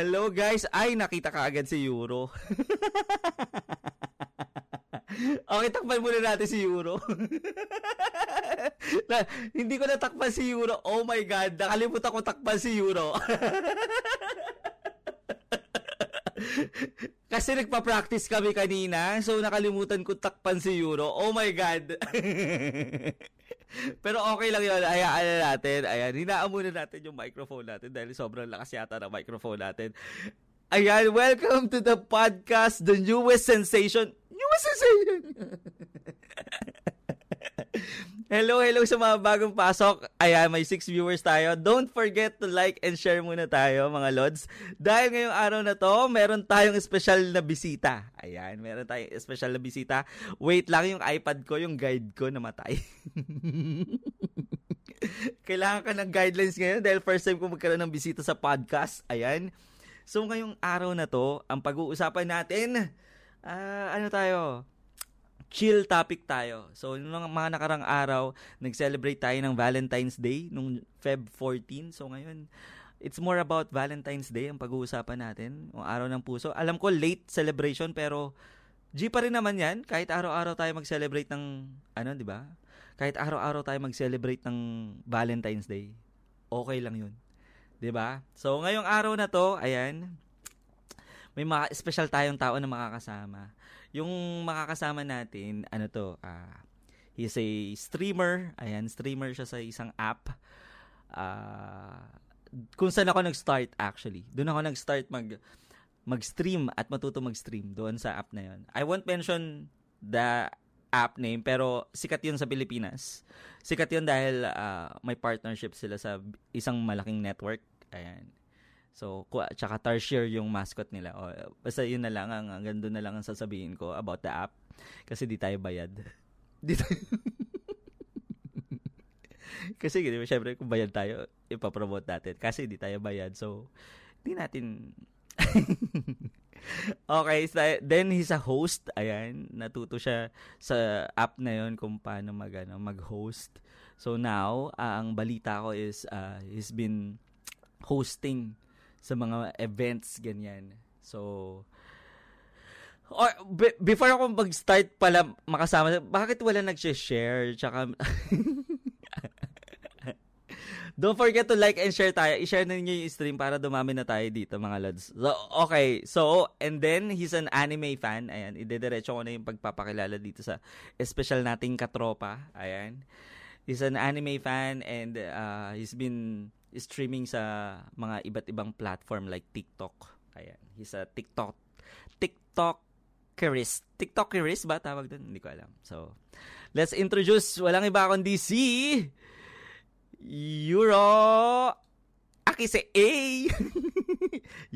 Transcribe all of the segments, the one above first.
Hello guys! Ay, nakita ka agad si Euro. okay, takpan muna natin si Euro. na, hindi ko natakpan si Euro. Oh my God, nakalimutan ko takpan si Euro. Kasi nagpa-practice kami kanina, so nakalimutan ko takpan si Euro. Oh my God! Pero okay lang yun. Hayaan na natin. Ayan, hinaan muna natin yung microphone natin dahil sobrang lakas yata ng microphone natin. Ayan, welcome to the podcast, the newest sensation. Newest sensation! hello, hello sa mga bagong pasok. Ayan, may six viewers tayo. Don't forget to like and share muna tayo, mga lods. Dahil ngayong araw na to, meron tayong special na bisita. Ayan, meron tayong special na bisita. Wait lang, yung iPad ko, yung guide ko namatay. Kailangan ka ng guidelines ngayon dahil first time ko magkaroon ng bisita sa podcast. Ayan. So, ngayong araw na to, ang pag-uusapan natin, uh, ano tayo? Chill topic tayo. So, nung mga nakarang araw, nag-celebrate tayo ng Valentine's Day nung Feb 14. So, ngayon, it's more about Valentine's Day ang pag-uusapan natin. Yung araw ng puso. Alam ko, late celebration, pero G pa rin naman yan. Kahit araw-araw tayo mag-celebrate ng, ano, di ba? Kahit araw-araw tayo mag-celebrate ng Valentine's Day. Okay lang yun. Di ba? So, ngayong araw na to, ayan, may mga special tayong tao na makakasama. Yung makakasama natin, ano to, uh, he's a streamer. Ayan, streamer siya sa isang app. Uh, kung saan ako nag-start actually. Doon ako nag-start mag mag-stream at matuto mag-stream doon sa app na yon. I won't mention the app name pero sikat 'yun sa Pilipinas. Sikat 'yun dahil uh, may partnership sila sa isang malaking network. Ayan. So, tsaka Tarsier yung mascot nila. O, basta yun na lang, ang, hanggang doon na lang ang sasabihin ko about the app. Kasi di tayo bayad. Di tayo... Kasi, di ba, syempre, kung bayad tayo, ipapromote natin. Kasi di tayo bayad. So, di natin... okay, so, then he's a host. Ayan, natuto siya sa app na yon kung paano mag, ano, mag-host. So now, uh, ang balita ko is uh, he's been hosting sa mga events, ganyan. So, or, be, before ako mag-start pala makasama, bakit wala nag-share? Tsaka, Don't forget to like and share tayo. I-share na niyo yung stream para dumami na tayo dito, mga lads. So, okay. So, and then, he's an anime fan. Ayan, idediretso ko na yung pagpapakilala dito sa special nating katropa. Ayan. He's an anime fan and uh, he's been streaming sa mga iba't ibang platform like TikTok. Ayan. He's a TikTok TikTok TikTokeris. TikTokeris ba tawag doon? Hindi ko alam. So, let's introduce walang iba kundi si Euro Aki si A.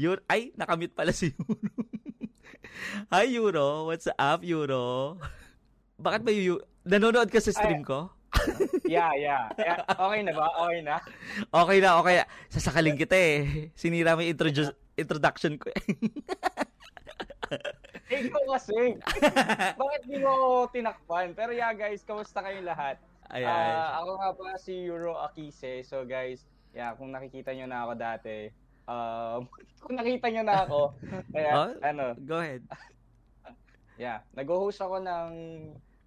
Euro, ay, nakamute pala si Euro. Hi Euro, what's up Euro? Bakit ba you nanonood ka sa stream ko? yeah, yeah, yeah. Okay na ba? Okay na? Okay na, okay. Sasakalin kita eh. Sinira mo yung introdu- introduction ko eh. Ikaw kasi. Bakit di mo ako tinakpan? Pero yeah, guys, kamusta kayong lahat? Ayan. Uh, ako nga pa si Euro Akise. So guys, yeah, kung nakikita nyo na ako dati, um, kung nakita nyo na ako, kaya, oh, ano. Go ahead. yeah, nag-host ako ng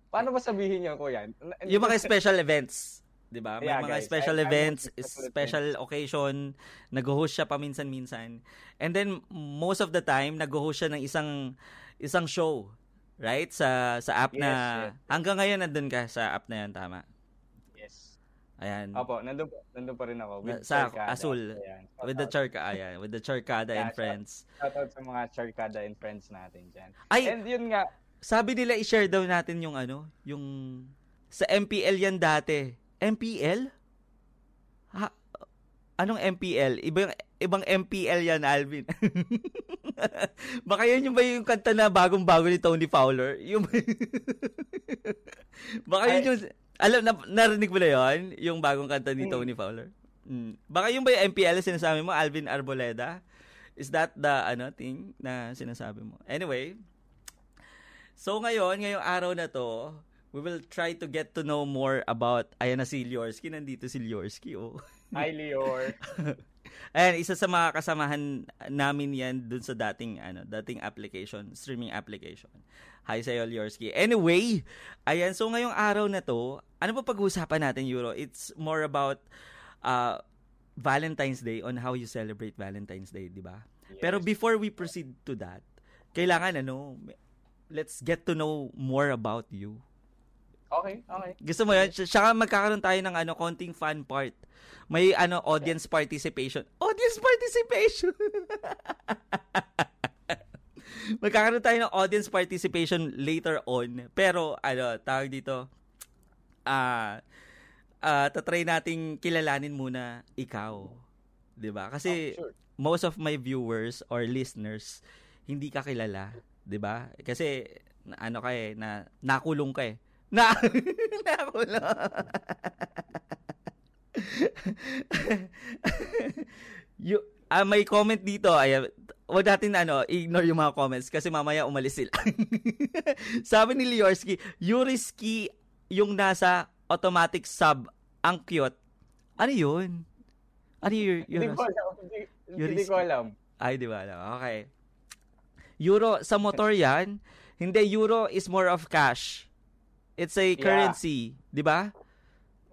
Paano ba sabihin niyo ko yan? Yung mga special events. 'di ba? May yeah, mga guys, special I, events, I special occasion, nag-host siya paminsan-minsan. And then most of the time nag-host siya ng isang isang show, right? Sa sa app yes, na yes. hanggang ngayon nandun ka sa app na 'yan, tama? Yes. Ayan. Opo, nandun, nandun pa rin ako with sa Charcada. Azul. Ayan. With the Charcada, ayan. With the Charcada yeah, and friends. Shout out sa mga Charcada and friends natin diyan. Ay, and yun nga, sabi nila i-share daw natin yung ano, yung sa MPL yan dati. MPL? Ha, anong MPL? Ibang ibang MPL yan, Alvin. Baka yan yung ba yung kanta na bagong-bago ni Tony Fowler? Yung Baka yun yung alam na narinig mo na yon yung bagong kanta ni hmm. Tony Fowler. Mm. Baka yung ba yung MPL sinasabi mo, Alvin Arboleda? Is that the ano thing na sinasabi mo? Anyway, So ngayon, ngayong araw na to, we will try to get to know more about, ayan na si Liorski, nandito si Liorski, oh. Hi, Lior. Ayan, isa sa mga kasamahan namin yan dun sa dating, ano, dating application, streaming application. Hi sa Liorski. Anyway, ayan, so ngayong araw na to, ano pa pag-uusapan natin, Euro? It's more about uh, Valentine's Day on how you celebrate Valentine's Day, di ba? Yes. Pero before we proceed to that, kailangan ano, let's get to know more about you. Okay, okay. Gusto mo yan? Saka magkakaroon tayo ng ano, konting fun part. May ano, audience participation. Audience participation! magkakaroon tayo ng audience participation later on. Pero, ano, tawag dito, ah, uh, uh, tatry nating kilalanin muna ikaw. 'Di ba? Kasi oh, sure. most of my viewers or listeners hindi ka kilala, 'di ba? Kasi ano ka eh, na nakulong ka eh. Na nakulong. you, uh, may comment dito, ay wag natin ano, ignore yung mga comments kasi mamaya umalis sila. Sabi ni Liorski, Yuriski yung nasa automatic sub ang cute. Ano yun? Ano yung... Hindi ko alam. Hindi ko alam. Ay, di ba alam. Okay. Euro, sa motor yan, hindi, euro is more of cash. It's a yeah. currency, di ba?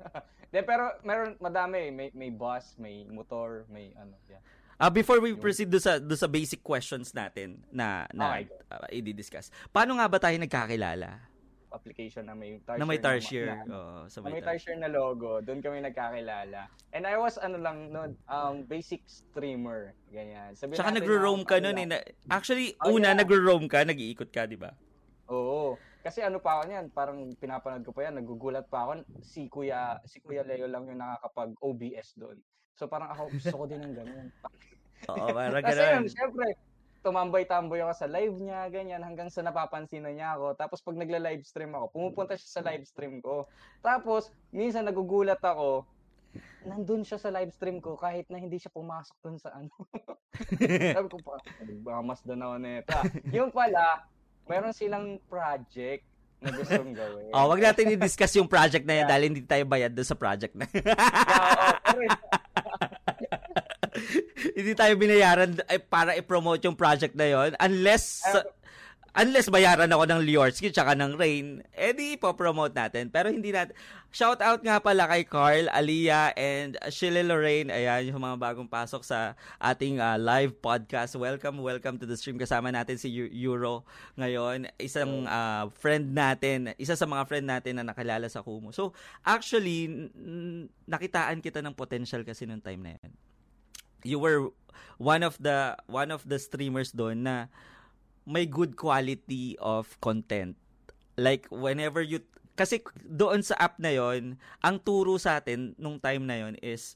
De, pero meron madami, may may bus, may motor, may ano, yeah. Uh, before we proceed do sa do sa basic questions natin na na okay. uh, i-discuss. Paano nga ba tayo nagkakilala? Application na may tarsier. Na may tarsier. Na, na, oh, sa may, may tarsier na logo. Doon kami nagkakilala. And I was ano lang noon, um, basic streamer. Ganyan. Sabi Tsaka nagro-roam ka noon eh. Actually, oh, una yeah. nagro-roam ka, nag-iikot ka, di ba? Oo. Kasi ano pa ako niyan, parang pinapanood ko pa yan, nagugulat pa ako. Si Kuya, si Kuya Leo lang yung nakakapag OBS doon. So parang ako gusto ko din ng ganun. Oo, parang ganun. Kasi yun, syempre, tumambay-tamboy ako sa live niya, ganyan, hanggang sa napapansin na niya ako. Tapos pag nagla-live stream ako, pumupunta siya sa live stream ko. Tapos, minsan nagugulat ako, nandun siya sa live stream ko kahit na hindi siya pumasok dun sa ano. Sabi ko pa, baka mas doon ako neta. Yung pala, meron silang project na gustong gawin. Oh, wag natin i-discuss yung project na yan yeah. dahil hindi tayo bayad doon sa project na. yeah, oh, hindi tayo binayaran ay, para i-promote yung project na yon unless uh, unless bayaran ako ng Liorski tsaka ng Rain, edi ipopromote natin. Pero hindi natin. Shout out nga pala kay Carl, Aliyah, and Shirley Lorraine. Ayan, yung mga bagong pasok sa ating uh, live podcast. Welcome, welcome to the stream. Kasama natin si Euro ngayon. Isang uh, friend natin, isa sa mga friend natin na nakilala sa Kumu. So, actually, n- nakitaan kita ng potential kasi nung time na yan you were one of the one of the streamers doon na may good quality of content. Like whenever you kasi doon sa app na yon, ang turo sa atin nung time na yon is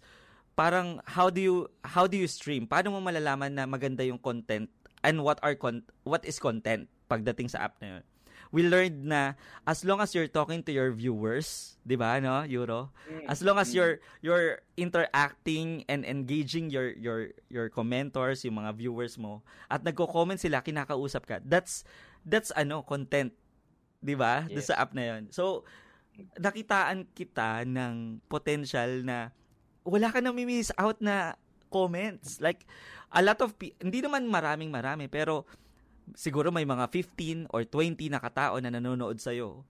parang how do you how do you stream? Paano mo malalaman na maganda yung content and what are con- what is content pagdating sa app na yon? We learned na as long as you're talking to your viewers, 'di ba, no, Euro? Mm. As long as you're you're interacting and engaging your your your commentors, yung mga viewers mo, at nagko-comment sila, kinakausap ka. That's that's ano, content. 'Di ba? Yes. sa app na 'yon. So, nakitaan kita ng potential na wala ka nang miss out na comments. Like, a lot of, hindi naman maraming marami, pero siguro may mga 15 or 20 na katao na nanonood sa'yo.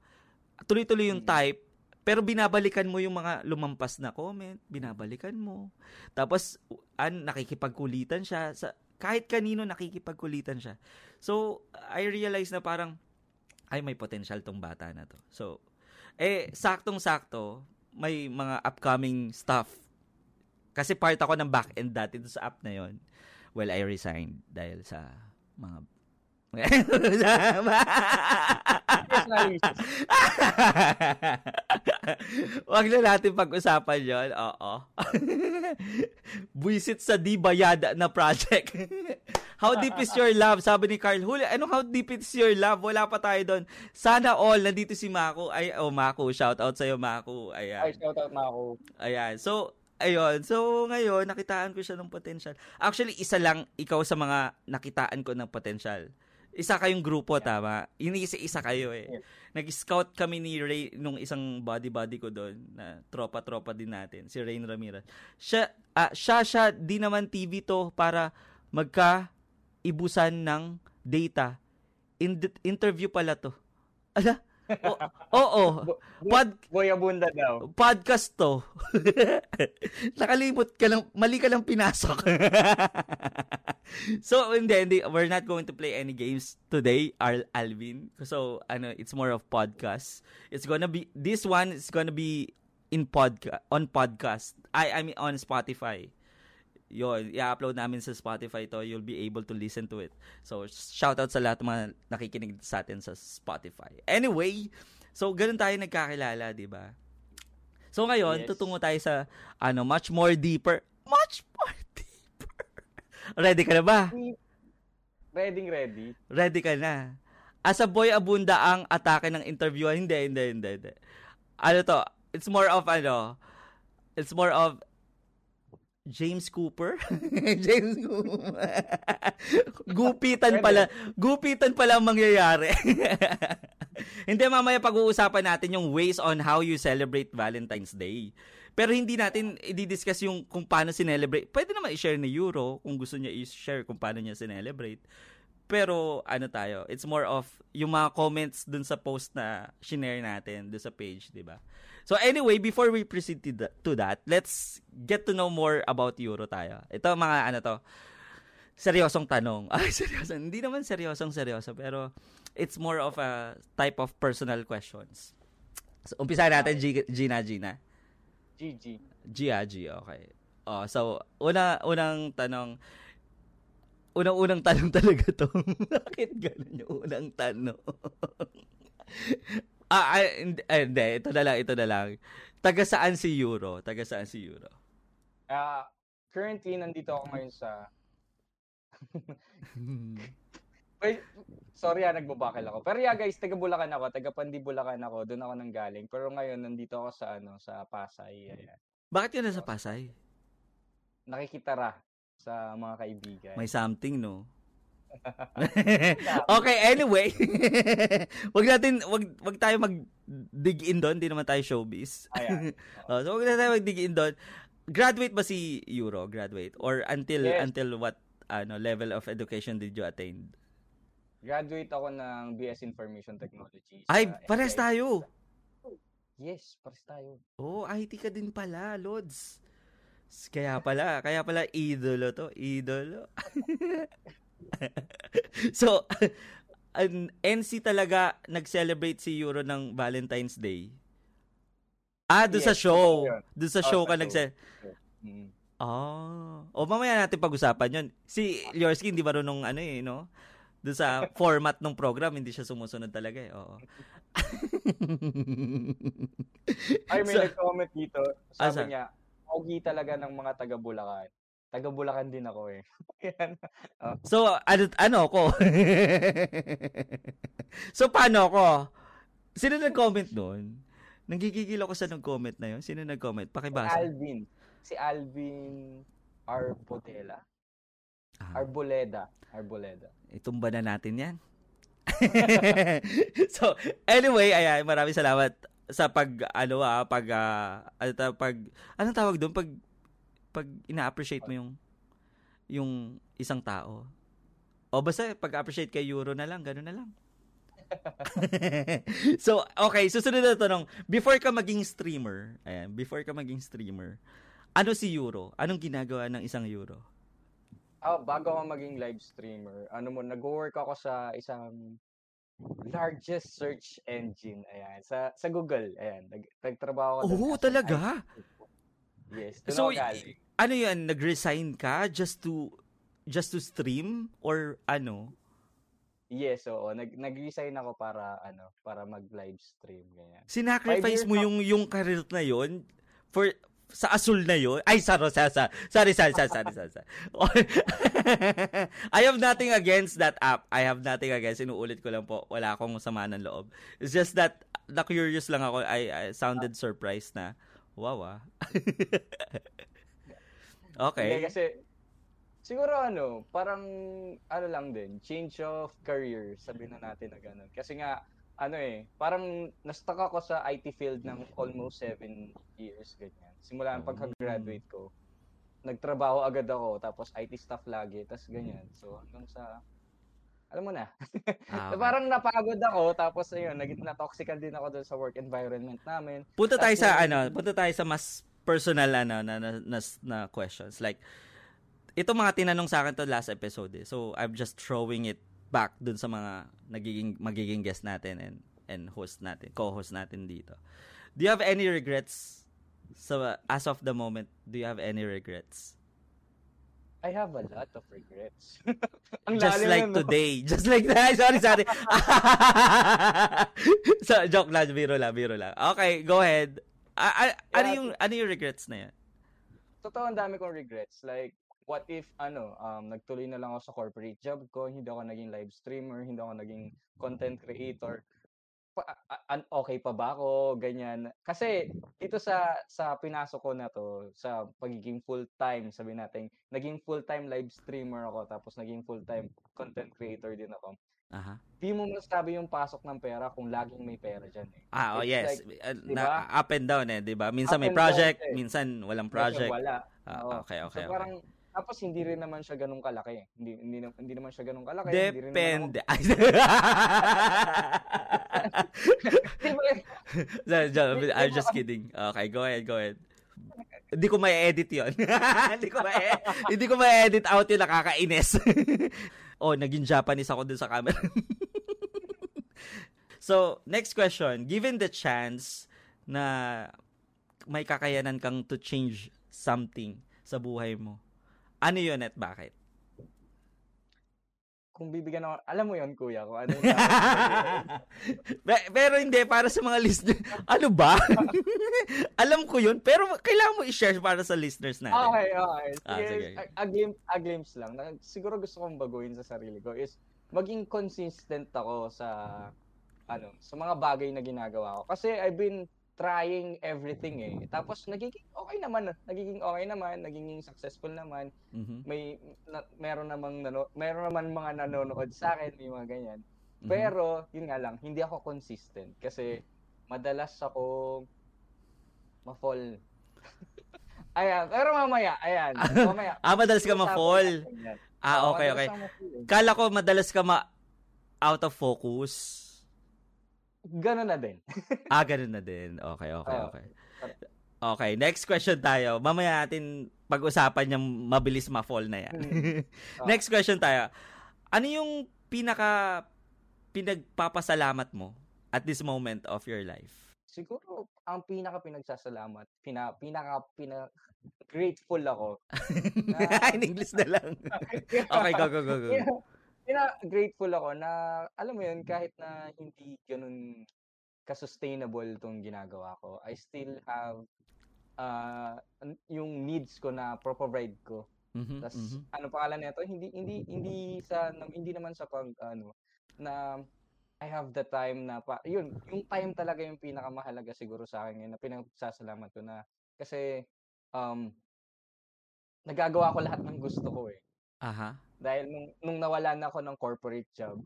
Tuloy-tuloy yung type, pero binabalikan mo yung mga lumampas na comment, binabalikan mo. Tapos, an, nakikipagkulitan siya. Sa, kahit kanino nakikipagkulitan siya. So, I realize na parang, ay, may potential tong bata na to. So, eh, saktong-sakto, may mga upcoming stuff. Kasi part ako ng back-end dati sa app na yon. Well, I resigned dahil sa mga Wag na natin pag-usapan yon. Oo. Buisit sa di bayad na project. how deep is your love? Sabi ni Carl Huli, ano how deep is your love? Wala pa tayo doon. Sana all, nandito si Mako. Ay, oh, Mako. Shout out sa'yo, Mako. Ayan. Ay, shout out, Mako. Ayan. So, Ayun. So, ngayon, nakitaan ko siya ng potential. Actually, isa lang ikaw sa mga nakitaan ko ng potential Isa kayong grupo, yeah. tama? Inisa-isa kayo eh. Yeah. Nag-scout kami ni Ray nung isang body-body ko doon na tropa-tropa din natin, si Rain Ramirez. Siya, uh, siya, siya, di naman TV to para magka-ibusan ng data. In- interview pala to. Ala, Oo. Pod Boyabunda daw. Podcast to. Nakalimot ka lang, mali ka lang pinasok. so, hindi, hindi, we're not going to play any games today, Arl Alvin. So, ano, it's more of podcast. It's gonna be, this one is gonna be in podcast, on podcast. I, I mean, on Spotify yun, i-upload namin sa Spotify to, you'll be able to listen to it. So, shout out sa lahat ng mga nakikinig sa atin sa Spotify. Anyway, so ganun tayo nagkakilala, di ba? So ngayon, yes. tutungo tayo sa ano, much more deeper. Much more deeper. ready ka na ba? Ready, ready. Ready ka na. As a boy abunda ang atake ng interview. Hindi, hindi, hindi, hindi. Ano to? It's more of ano, it's more of James Cooper? James Cooper. gupitan pala. Gupitan pala ang mangyayari. hindi, mamaya pag-uusapan natin yung ways on how you celebrate Valentine's Day. Pero hindi natin i-discuss yung kung paano sinelebrate. Pwede naman i-share ni Euro kung gusto niya i-share kung paano niya sinelebrate. Pero ano tayo, it's more of yung mga comments dun sa post na shinare natin dun sa page, di ba? So anyway, before we proceed to that, let's get to know more about Euro tayo. Ito mga ano to, seryosong tanong. Ay, seryoso. Hindi naman seryosong seryoso, pero it's more of a type of personal questions. So, umpisa natin, G, Gina, Gina. GG. G, okay. Oh, so, una, unang tanong, unang-unang tanong talaga to. Bakit ganun yung unang tanong? Ah, hindi, ay, hindi, ito na lang, ito na lang. Taga saan si Euro? Taga saan si Euro? Ah, uh, currently nandito ako ngayon sa Wait, sorry ah, nagbabakil ako. Pero yeah guys, taga Bulacan ako, taga Pandi Bulacan ako, doon ako nang galing. Pero ngayon nandito ako sa ano, sa Pasay. Ayan. Bakit ka sa Pasay? Nakikitara sa mga kaibigan. May something, no? okay, anyway. wag natin wag wag tayo mag dig in doon, hindi naman tayo showbiz. Ayan. oh, so wag na tayo mag dig in doon. Graduate ba si Euro? Graduate or until yes. until what ano level of education did you attain? Graduate ako ng BS Information Technology. Ay, pares tayo. Yes, pares tayo. Oh, IT ka din pala, Lods. Kaya pala, kaya pala idolo to, idolo. so, an NC talaga nag-celebrate si Euro ng Valentine's Day. Ah, doon yes, sa show. Doon sa oh, show ka nag. Ah. O mamaya natin pag-usapan 'yon. Si Liorsky hindi marunong ano eh, no? Doon sa format ng program, hindi siya sumusunod talaga eh. Oo. Ay, may so, nag-comment dito. Sabi asa? niya, Ogi talaga ng mga taga Bulacan. Taga Bulacan din ako eh. oh. So, ano, ano ko? so, paano ko? Sino nag-comment noon? Nagigigil ako sa nag-comment na yun. Sino nag-comment? Pakibasa. Si Alvin. Si Alvin Arbotela. Ah. Arboleda. Arboleda. Itumba na natin yan. so, anyway, ayan, maraming salamat sa pag ano ah, pag uh, ano pag anong tawag doon pag pag ina-appreciate mo yung yung isang tao. O basta pag-appreciate kay Euro na lang, gano'n na lang. so, okay, susunod na tanong. Before ka maging streamer, ayan, before ka maging streamer, ano si Euro? Anong ginagawa ng isang Euro? Oh, bago ako maging live streamer, ano mo, nag-work ako sa isang largest search engine ayan sa sa Google ayan nag, nagtrabaho ako Oo, talaga. Yes. So, ano yan, nag-resign ka just to just to stream or ano? Yes, oo. Nag nag-resign ako para ano, para mag-live stream ganyan. Sinacrifice mo yung yung career na yon for sa asul na yon ay sorry sorry sorry sorry sorry sorry, sorry, sorry. I have nothing against that app I have nothing against inuulit ko lang po wala akong sama ng loob it's just that na curious lang ako I, I sounded surprised na Wow ah. okay. Hindi, kasi Siguro ano, parang ano lang din, change of career, sabihin na natin na ganun. Kasi nga, ano eh, parang na-stuck ako sa IT field ng almost seven years, ganyan. Simula ng pagka-graduate ko, nagtrabaho agad ako, tapos IT staff lagi, tapos ganyan. So, hanggang sa, alam mo na. Ah, okay. parang napagod ako, tapos ayun, naging na-toxican din ako doon sa work environment namin. Punta tayo tapos, sa, ano, punta tayo sa mas personal ano, na, na, na, na questions. Like, ito mga tinanong sa akin to last episode eh. So, I'm just throwing it back dun sa mga nagiging magiging guest natin and and host natin, co-host natin dito. Do you have any regrets? So as of the moment, do you have any regrets? I have a lot of regrets. just like na, no? today. Just like that. Sorry, sorry. so, joke lang. Biro lang, biro lang. Okay, go ahead. A- a- yeah, ano yung, ano yung regrets na yan? Totoo, ang dami kong regrets. Like, what if ano, um, nagtuloy na lang ako sa corporate job ko, hindi ako naging live streamer, hindi ako naging content creator. Pa, an okay pa ba ako ganyan kasi dito sa sa pinasok ko na to sa pagiging full-time sabi natin naging full-time live streamer ako tapos naging full-time content creator din ako Aha. Di mo masabi yung pasok ng pera kung laging may pera diyan eh. Ah, oh It's yes. Like, uh, diba? na, up and down eh, 'di ba? Minsan up may project, down, eh. minsan walang project. Minsan wala. Ah, okay, okay, so, okay. parang tapos hindi rin naman siya ganun kalaki. Hindi hindi hindi naman siya ganun kalaki. Depende. I'm just kidding. Okay, go ahead, go ahead. Hindi ko ma-edit 'yon. hindi ko ma hindi ko ma-edit out 'yung nakakainis. oh, naging Japanese ako dun sa camera. so, next question. Given the chance na may kakayanan kang to change something sa buhay mo, ano yun at bakit? Kung bibigyan ako, alam mo yon kuya, kung ano pero hindi, para sa mga listeners, ano ba? alam ko yun, pero kailangan mo i-share para sa listeners natin. Okay, okay. Ah, sige, a, a, glimpse, a glimpse lang. Siguro gusto kong baguhin sa sarili ko is maging consistent ako sa ano, sa mga bagay na ginagawa ko. Kasi I've been trying everything eh. Tapos nagiging okay naman, nagiging okay naman, nagiging successful naman. Mm-hmm. May na, meron namang nano, meron naman mga nanonood sa akin, may mga ganyan. Mm-hmm. Pero yun nga lang, hindi ako consistent kasi madalas ako ma-fall. ayan, pero mamaya, ayan, mamaya. ah, madalas ka ma-fall. Ah, okay, okay. Eh. Kala ko madalas ka ma out of focus. Ganun na din. ah, ganun na din. Okay, okay, okay. Okay, next question tayo. Mamaya natin pag-usapan yung mabilis ma-fall na yan. Mm. next question tayo. Ano yung pinaka pinagpapasalamat mo at this moment of your life? Siguro ang pinaka pinagsasalamat, pina, pinaka pina grateful ako. na, In English na lang. okay, go go go go pina-grateful ako na, alam mo yun, kahit na hindi ganun ka-sustainable itong ginagawa ko, I still have uh, yung needs ko na pro-provide ko. Mm-hmm, Tapos, mm-hmm. ano pangalan nito? Hindi hindi hindi sa hindi naman sa pag ano na I have the time na pa, yun, yung time talaga yung pinakamahalaga siguro sa akin ngayon na pinagsasalamat ko na kasi um nagagawa ko lahat ng gusto ko eh. Aha. Dahil nung, nung nawalan ako ng corporate job,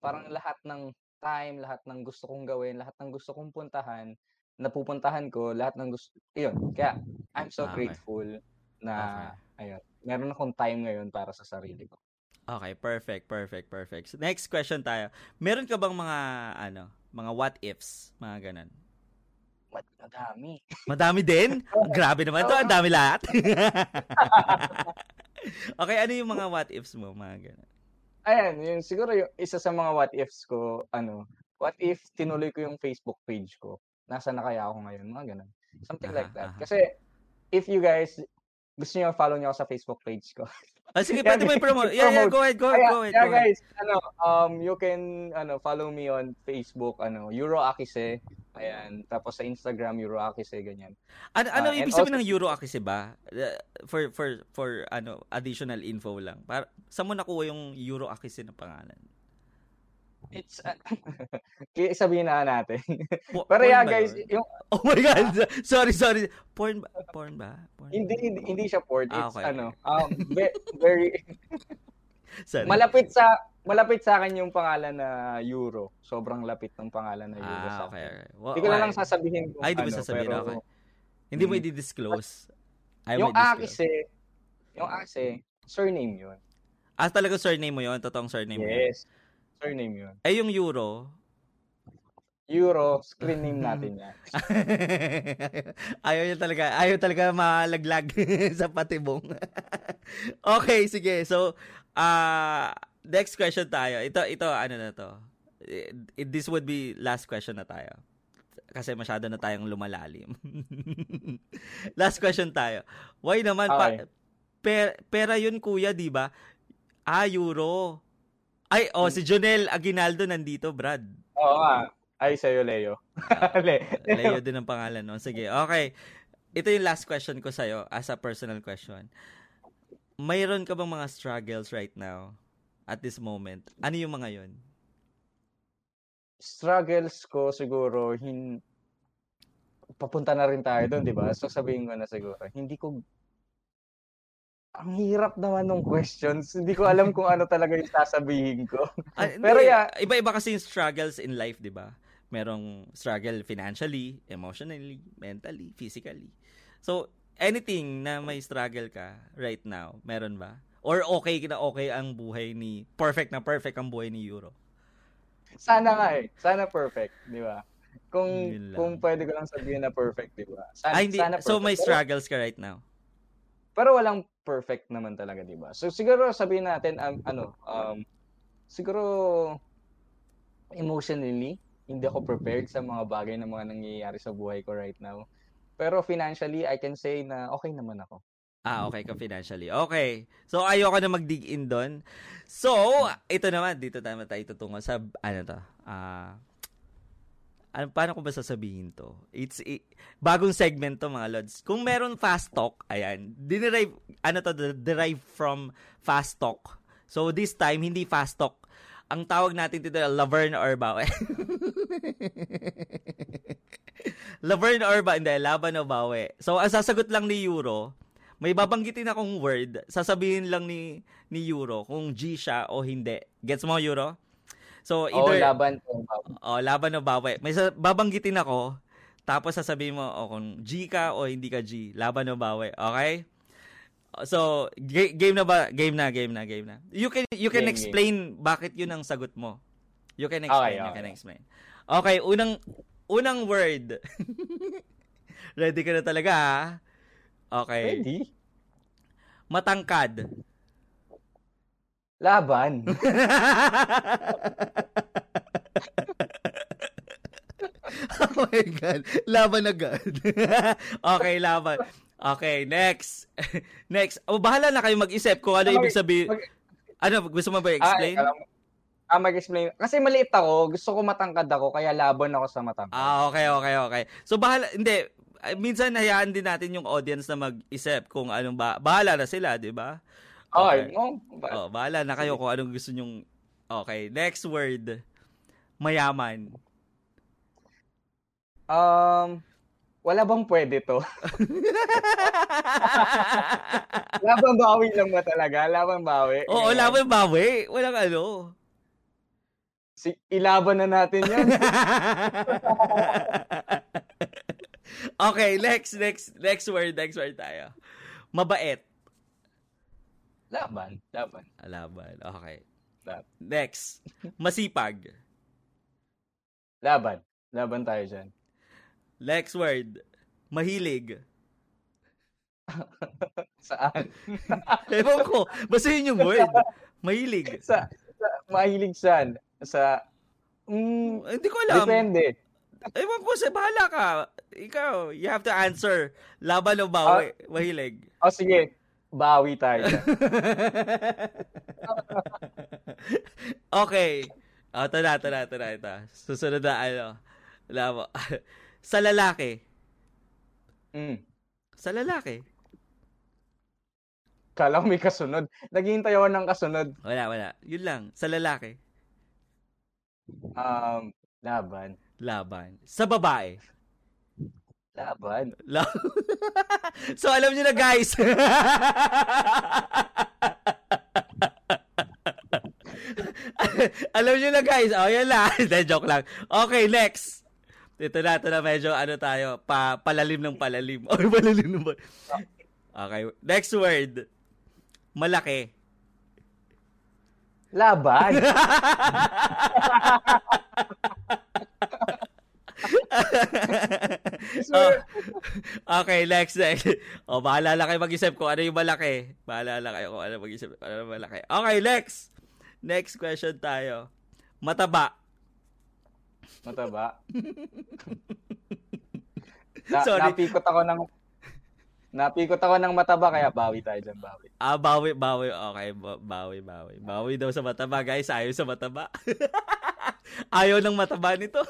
parang lahat ng time, lahat ng gusto kong gawin, lahat ng gusto kong puntahan, napupuntahan ko, lahat ng gusto, yun. Kaya, I'm so okay. grateful na, okay. ayun, meron akong time ngayon para sa sarili ko. Okay, perfect, perfect, perfect. So, next question tayo. Meron ka bang mga, ano, mga what ifs, mga ganun? Madami. Madami din? Grabe naman to, ang dami lahat. okay, ano yung mga what ifs mo, mga ganun? Ayan, yung siguro yung isa sa mga what ifs ko, ano, what if tinuloy ko yung Facebook page ko? Nasa na kaya ako ngayon? Mga ganun. Something aha, like that. Aha. Kasi, if you guys, gusto niyo follow niyo ako sa Facebook page ko. Ah, sige, pwede mo i-promote. Yeah, yeah, go ahead, go ahead, go ahead. Yeah, guys, ano, um, you can, ano, follow me on Facebook, ano, Euro Akise. Ayan. Tapos sa Instagram, Euro Akise, ganyan. Ano, ano uh, ibig sabihin also, ng Euro Akise ba? Uh, for, for, for, ano, additional info lang. Para, saan mo nakuha yung Euro Akise na pangalan? It's, uh, sabihin na natin. Pero yeah, guys, yung, Oh my God! sorry, sorry. Porn ba? Porn ba? Porn hindi, hindi, hindi siya porn. Ah, It's okay. ano, um, ve- very... sorry. malapit sa malapit sa akin yung pangalan na Euro. Sobrang lapit ng pangalan na Euro ah, sa okay. akin. Well, Hindi ko na okay. lang sasabihin kung Ay, di mo ano, sasabihin, pero okay. Hindi mo Mm. i-disclose. Ay, yung mo. A kasi, yung A kasi, surname yun. Ah, talaga surname mo yun? Totoong surname mo yun? Yes. Surname yun. Eh, yung Euro, Euro, screen name natin yan. ayaw niya talaga, ayaw talaga malaglag sa patibong. okay, sige. So, uh, next question tayo. Ito, ito, ano na to. Eh, This would be last question na tayo. Kasi masyado na tayong lumalalim. last question tayo. Why naman, Okay. pa, per, pera yun kuya, di ba? Ah, euro. Ay, oh, si Jonel Aguinaldo nandito, Brad. Oo nga. Ay, sa'yo, Leo. Le- Leo din ang pangalan, no? Sige, okay. Ito yung last question ko sa'yo as a personal question. Mayroon ka bang mga struggles right now at this moment? Ano yung mga yon? Struggles ko siguro, hin... papunta na rin tayo doon, di ba? So sabihin ko na siguro, hindi ko ang hirap naman ng questions. Hindi ko alam kung ano talaga yung sasabihin ko. Ah, Pero yeah. iba-iba kasi yung struggles in life, di ba? Merong struggle financially, emotionally, mentally, physically. So, anything na may struggle ka right now, meron ba? Or okay na okay ang buhay ni, perfect na perfect ang buhay ni Euro? Sana nga eh. Sana perfect, di ba? Kung kung pwede ko lang sabihin na perfect, di ba? Sana, Ah, hindi. sana So, perfect. may Pero- struggles ka right now? Pero walang perfect naman talaga, di ba? So siguro sabihin natin um, ano, um siguro emotionally hindi ako prepared sa mga bagay na mga nangyayari sa buhay ko right now. Pero financially, I can say na okay naman ako. Ah, okay ka financially. Okay. So, ayoko na mag-dig in doon. So, ito naman, dito tayo tayo tutungo sa, ano to, ah, ano, paano ko ba sasabihin to? It's, i- bagong segment to, mga lods. Kung meron fast talk, ayan, dinerive, ano to, de- derive from fast talk. So, this time, hindi fast talk. Ang tawag natin dito, Laverne or Bawe. Laverne or ba? Hindi, laban o bawi. So, ang sasagot lang ni Euro, may babanggitin akong word, sasabihin lang ni ni Euro kung G siya o hindi. Gets mo, Euro? So, Oo, either, laban ko. oh, laban o bawi. May sa, babanggitin ako, tapos sasabihin mo oh, kung G ka o hindi ka G. Laban o bawi. Okay? So, ga- game na ba? Game na, game na, game na. You can you can Game, explain bakit yun ang sagot mo. You can explain, Okay, you can okay. explain. Okay, unang unang word. Ready ka na talaga, ha? Okay. Ready? Matangkad. Laban. oh my God. Laban agad. okay, laban. Okay, next. next. O, bahala na kayo mag-isip kung ano Mag- ibig sabihin. Ano, gusto mo ba i-explain? Ah, alam. Ah, mag-explain. Kasi maliit ako, gusto ko matangkad ako, kaya laban ako sa matangkad. Ah, okay, okay, okay. So, bahala, hindi, minsan hayaan din natin yung audience na mag-isip kung anong ba, bahala na sila, di ba? okay. No? Ba- Oh, bahala na kayo kung anong gusto nyong, okay, next word, mayaman. Um, wala bang pwede to? Laban bawi lang ba talaga? Laban bawi? Oo, Ganyan. laban bawi. Walang ano. Si, ilaban na natin yan. okay, next, next, next word, next word tayo. Mabait. laban. Laban. Laban, okay. Laban. Next, masipag. Laban. Laban tayo dyan. Next word, mahilig. Saan? Ewan ko, basta yun yung word. Mahilig. sa, sa, mahilig saan? Sa, mm, Hindi ko alam. depende. Ewan ko, sa bahala ka. Ikaw, you have to answer. Laban o bawi? Mahilig. O sige, bawi tayo okay. O, ito na, ito na, ito na, ito. Susunod na, ano. Alam mo. sa lalaki. Mm. Sa lalaki. Kala ko may kasunod. Naghihintay ako ng kasunod. Wala, wala. Yun lang. Sa lalaki. Um, laban. Laban. Sa babae. Laban. so, alam niyo na, guys. alam niyo na, guys. Oh, yan lang. joke lang. Okay, next. Ito na, ito na medyo ano tayo, pa, palalim ng palalim. Oh, palalim ng palalim. Okay, next word. Malaki. Laban. oh, okay, next, next. O, oh, bahala lang kayo mag-isip kung ano yung malaki. Bahala lang kayo kung ano mag-isip kung ano malaki. Okay, next. Next question tayo. Mataba. Mataba? Na, Sorry. Napikot ako ng Napikot ako ng mataba kaya bawi tayo dyan, bawi. Ah, bawi, bawi. Okay, bawi, bawi. Bawi daw sa mataba, guys. Ayaw sa mataba. ayaw ng mataba nito.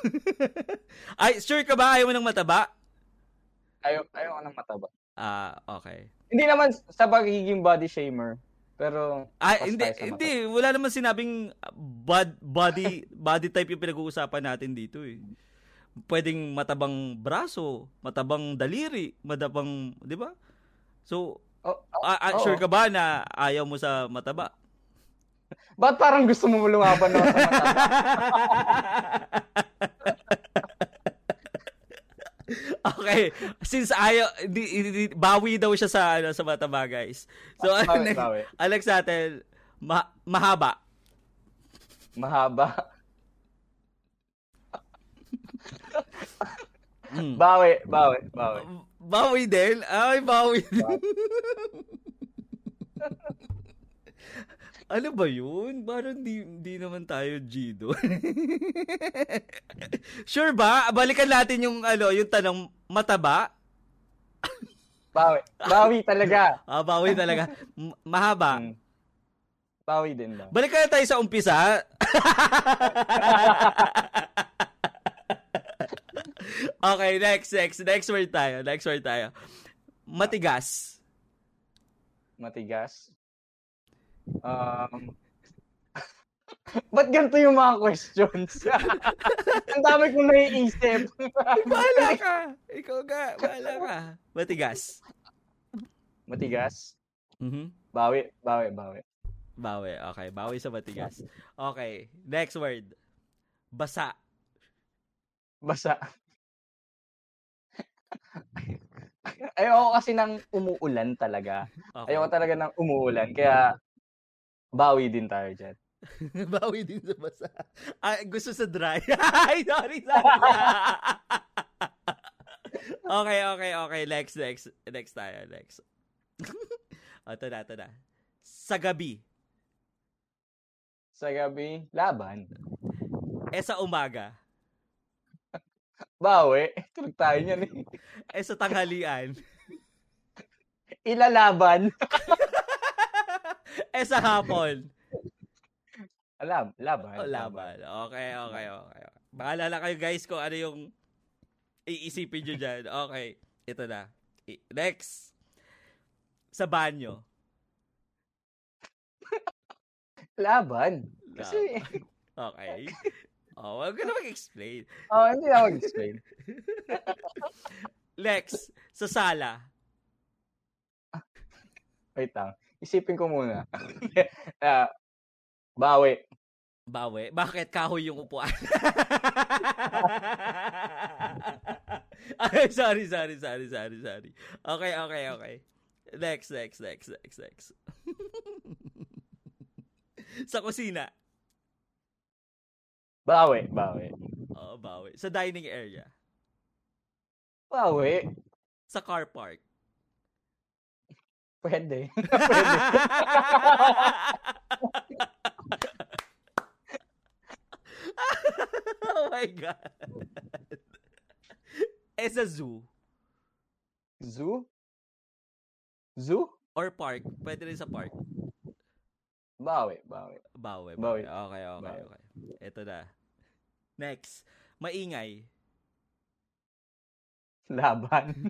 Ay, sure ka ba ayaw mo ng mataba? Ayaw, ayaw ko ng mataba. Ah, okay. Hindi naman sa pagiging body shamer. Pero ah, hindi hindi wala naman sinabing bod, body body type yung pinag-uusapan natin dito eh pwedeng matabang braso, matabang daliri, matabang, 'di ba? So, oh, oh, uh, uh, sure ka ba na ayaw mo sa mataba? Ba't parang gusto mo lumaban na sa mataba? okay, since ayaw di, di, bawi daw siya sa ano sa mataba, guys. So, bawi, ano, bawi. Alex natin ma- mahaba. Mahaba. Mm. Bawi, bawi, bawi. Bawi din? Ay, bawi din. ano ba yun? Parang di, di naman tayo G doon. sure ba? Balikan natin yung, ano, yung tanong, mataba? bawi. Bawi talaga. ah, bawi talaga. Mahaba. Hmm. Bawi din ba? Balikan na tayo sa umpisa. Okay, next, next. Next word tayo. Next word tayo. Matigas. Matigas? Um, Ba't ganito yung mga questions? Ang dami kong naiisip. Bahala ka. Ikaw ka. Bahala ka. Matigas. Matigas? Mm-hmm. Bawi, bawi, bawi. Bawi, okay. Bawi sa matigas. Okay. Next word. Basa. Basa. Ayoko kasi ng umuulan talaga. Okay. Ayoko talaga ng umuulan. Kaya, bawi din tayo dyan. bawi din sa basa. Ay, gusto sa dry. Ay, sorry, sorry. okay, okay, okay. Next, next. Next tayo, next. ito na, ito na. Sa gabi. Sa gabi, laban. Eh, sa umaga. Bawi. Tulog tayo niyan eh. Eh sa tanghalian. Ilalaban. eh sa hapon. Alam, laban. Oh, laban. Okay, okay, okay. Bahala kayo guys kung ano yung iisipin nyo dyan. Okay, ito na. Next. Sa banyo. Laban. Kasi... Okay. Oh, wag ka na mag-explain. oh, hindi na mag-explain. Lex, sa sala. Wait lang. Isipin ko muna. uh, bawi. Bawi? Bakit kahoy yung upuan? Ay, sorry, sorry, sorry, sorry, sorry. Okay, okay, okay. Next, next, next, next, next. sa kusina. Bawi, bawi. Oo, bawi. Sa dining area. Bawi. Sa car park. Pwede. Pwede. oh my God. Eh, sa zoo. Zoo? Zoo? Or park. Pwede rin sa park. Bawi, bawi. Bawi, bawi. Okay, okay, bawi. okay. Ito na. Next. Maingay. Laban.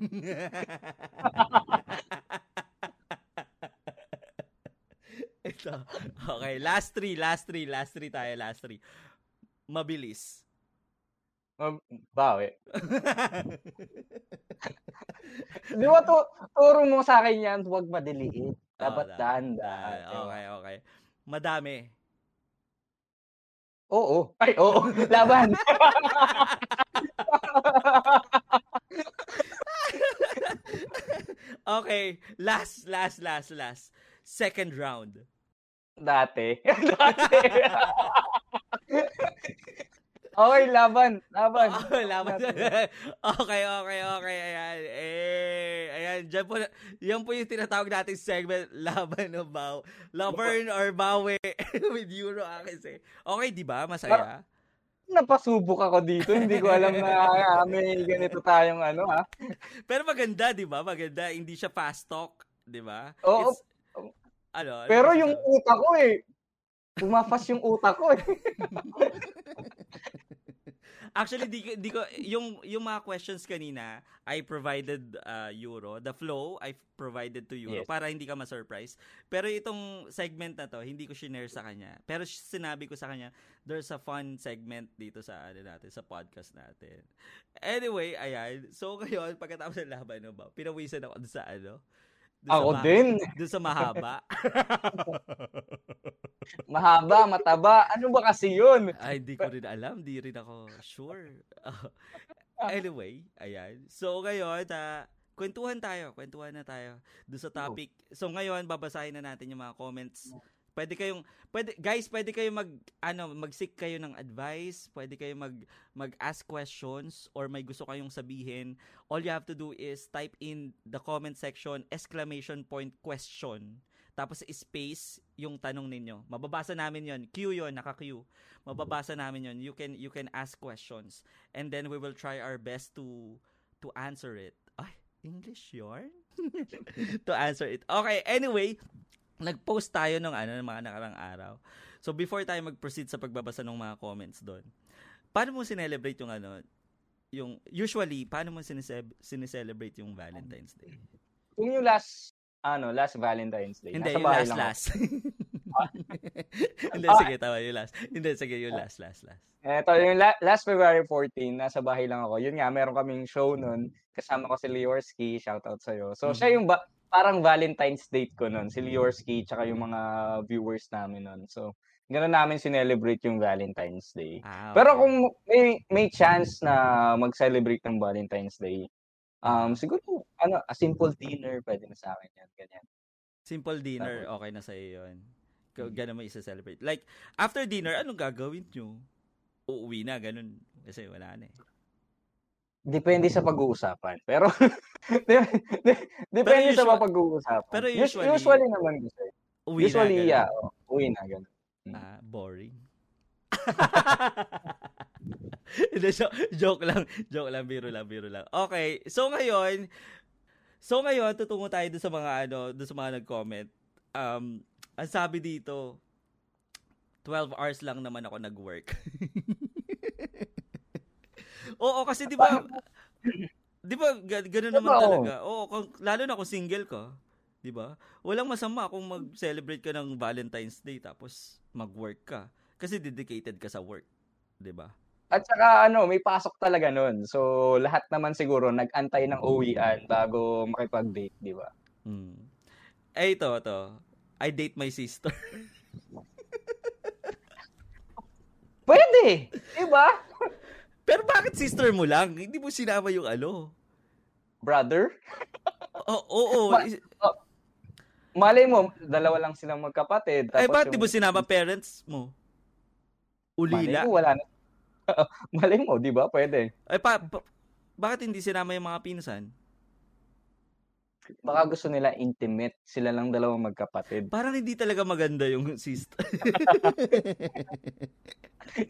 Ito. Okay, last three, last three, last three tayo, last three. Mabilis. Bawi. Di ba to, turo mo sa akin yan, huwag madiliit. Dapat oh, daan-daan. Okay, okay. Madami. Oo. Ay, oo. Laban. okay. Last, last, last, last. Second round. Dati. Dati. Okay, laban. Laban. Oh, laban. okay, okay, okay. Ayan. Eh, ayan. Diyan po, yan po yung tinatawag nating segment, laban o baw. Laverne or bawi with Euro Akis eh. Okay, di ba? Masaya? napasubok ako dito. Hindi ko alam na may ganito tayong ano ha. Pero maganda, di ba? Maganda. Hindi siya fast talk, di ba? Oo. It's, ano, ano Pero yung utak ko eh, Pumafas yung utak ko eh. Actually, di, di ko, yung, yung mga questions kanina, I provided uh, Euro. The flow, I provided to Euro yes. para hindi ka ma-surprise. Pero itong segment na to, hindi ko shinare sa kanya. Pero sinabi ko sa kanya, there's a fun segment dito sa ano natin, sa podcast natin. Anyway, ayan. So, ngayon, pagkatapos ng laban, no ba, pinawisan ako sa ano, Doon ako sa din. Doon sa mahaba. mahaba, mataba. Ano ba kasi yun? Ay, di ko rin alam. Di rin ako sure. anyway, ayan. So, ngayon, uh, kwentuhan tayo. Kwentuhan na tayo doon sa topic. So, ngayon, babasahin na natin yung mga comments Pwede kayong pwede guys, pwede kayo mag ano, mag-seek kayo ng advice, pwede kayo mag mag-ask questions or may gusto kayong sabihin. All you have to do is type in the comment section exclamation point question. Tapos space yung tanong ninyo. Mababasa namin 'yon. Q 'yon, naka-Q. Mababasa namin 'yon. You can you can ask questions and then we will try our best to to answer it. Ay, English yarn? to answer it. Okay, anyway, nag-post tayo ng ano ng mga nakarang araw. So before tayo mag-proceed sa pagbabasa ng mga comments doon, paano mo sinelebrate yung ano, yung usually paano mo sineselebrate yung Valentine's Day? Kung yung last ano, last Valentine's Day. Hindi, yung last last. Hindi, sige, tama yung last. Hindi, sige, yung last, last, last. Ito, yung la- last February 14, nasa bahay lang ako. Yun nga, meron kaming show nun. Kasama ko si Liorski, shoutout sa'yo. So, mm-hmm. siya yung ba- parang Valentine's date ko noon, si Liorski, tsaka yung mga viewers namin noon. So, ganoon namin sinelebrate yung Valentine's Day. Ah, okay. Pero kung may may chance na mag-celebrate ng Valentine's Day, um siguro ano, a simple dinner pwede na sa akin 'yan, ganyan. Simple dinner, okay na sa iyo 'yon. Mm. Ganun mo i-celebrate. Like after dinner, anong gagawin niyo? Uuwi na ganun kasi wala na eh. Depende sa pag-uusapan. Pero depende sa pag-uusapan. Pero usually, usually naman kasi. Uwi usually, na, yeah. Oh, uwi na, ganun. Hmm. Ah, boring. Hindi, joke lang. Joke lang, biro lang, biro lang. Okay, so ngayon, so ngayon, tutungo tayo doon sa mga, ano, doon sa mga nag-comment. Um, ang sabi dito, 12 hours lang naman ako nag-work. Oo, kasi 'di ba 'di ba ganoon naman diba, talaga. Oo, kung, lalo na kung single ka, 'di ba? Walang masama kung mag-celebrate ka ng Valentine's Day tapos mag-work ka kasi dedicated ka sa work, 'di ba? At saka ano, may pasok talaga noon. So lahat naman siguro nag-antay ng uwian bago makipag-date, 'di ba? Hmm. Eh ito, to. I date my sister. Pwede, 'di ba? Pero bakit sister mo lang? Hindi mo sinama yung ano? Brother? Oo, oo. Ma- oh, malay mo, dalawa lang silang magkapatid. Tapos eh, bakit yung... di mo sinama parents mo? Ulila? Malay mo, wala na. malay mo, di ba? Pwede. Eh, pa, pa, bakit hindi sinama yung mga pinsan? Baka gusto nila intimate. Sila lang dalawang magkapatid. Parang hindi talaga maganda yung sister.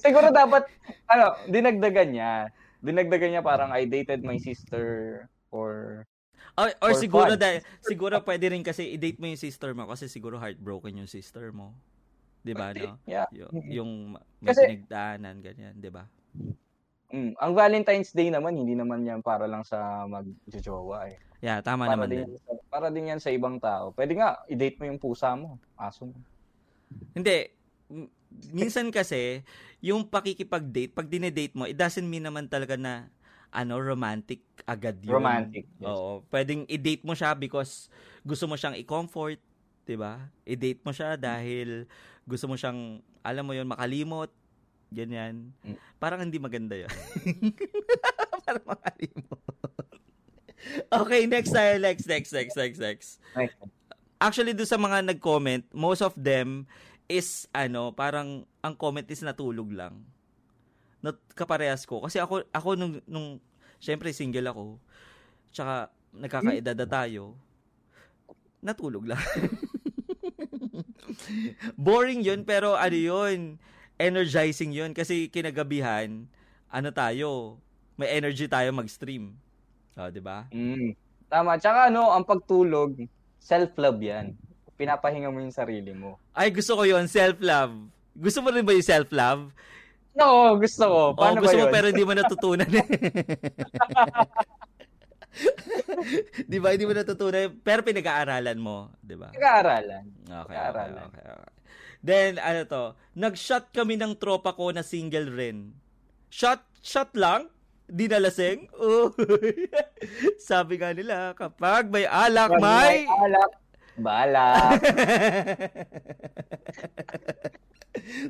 Siguro dapat, ano, dinagdagan niya. Dinagdagan niya parang I dated my sister or or, or siguro dahil siguro pwede rin kasi i-date mo yung sister mo kasi siguro heartbroken yung sister mo. 'Di ba no? Yeah. Y- yung may kasi, ganyan, 'di ba? Mm, ang Valentine's Day naman hindi naman 'yan para lang sa magjojowa eh. Yeah, tama para naman din. din. Para din 'yan sa ibang tao. Pwede nga i-date mo yung pusa mo, aso mo. Hindi, minsan kasi, yung pakikipag-date, pag dinedate mo, it doesn't mean naman talaga na ano, romantic agad yun. Romantic. Yes. Oo. Pwedeng i-date mo siya because gusto mo siyang i-comfort, 'di ba? I-date mo siya dahil gusto mo siyang alam mo 'yon, makalimot, ganyan. Mm. Parang hindi maganda 'yon. Parang makalimot. okay, next tayo, next, next, next, next, next. Actually, do sa mga nag-comment, most of them is, ano, parang, ang comment is natulog lang. Not, kaparehas ko. Kasi ako, ako nung, nung, syempre, single ako. Tsaka, nagkakaedad na tayo. Natulog lang. Boring yun, pero ano yun, energizing yun. Kasi kinagabihan, ano tayo, may energy tayo mag-stream. Oh, di ba? Mm. Tama. Tsaka ano, ang pagtulog, self-love yan. Pinapahinga mo yung sarili mo. Ay, gusto ko yon self-love. Gusto mo rin ba yung self-love? No, gusto ko. Paano oh, gusto ba yun? mo pero hindi mo natutunan. di ba? Hindi mo natutunan. Pero pinag-aaralan mo. Di ba? Pinag-aaralan. Okay, okay, okay, okay. Then, ano to, nag-shot kami ng tropa ko na single rin. Shot, shot lang? Di nalasing? Uh, sabi nga nila, kapag may alak, kapag may... may alak, balak.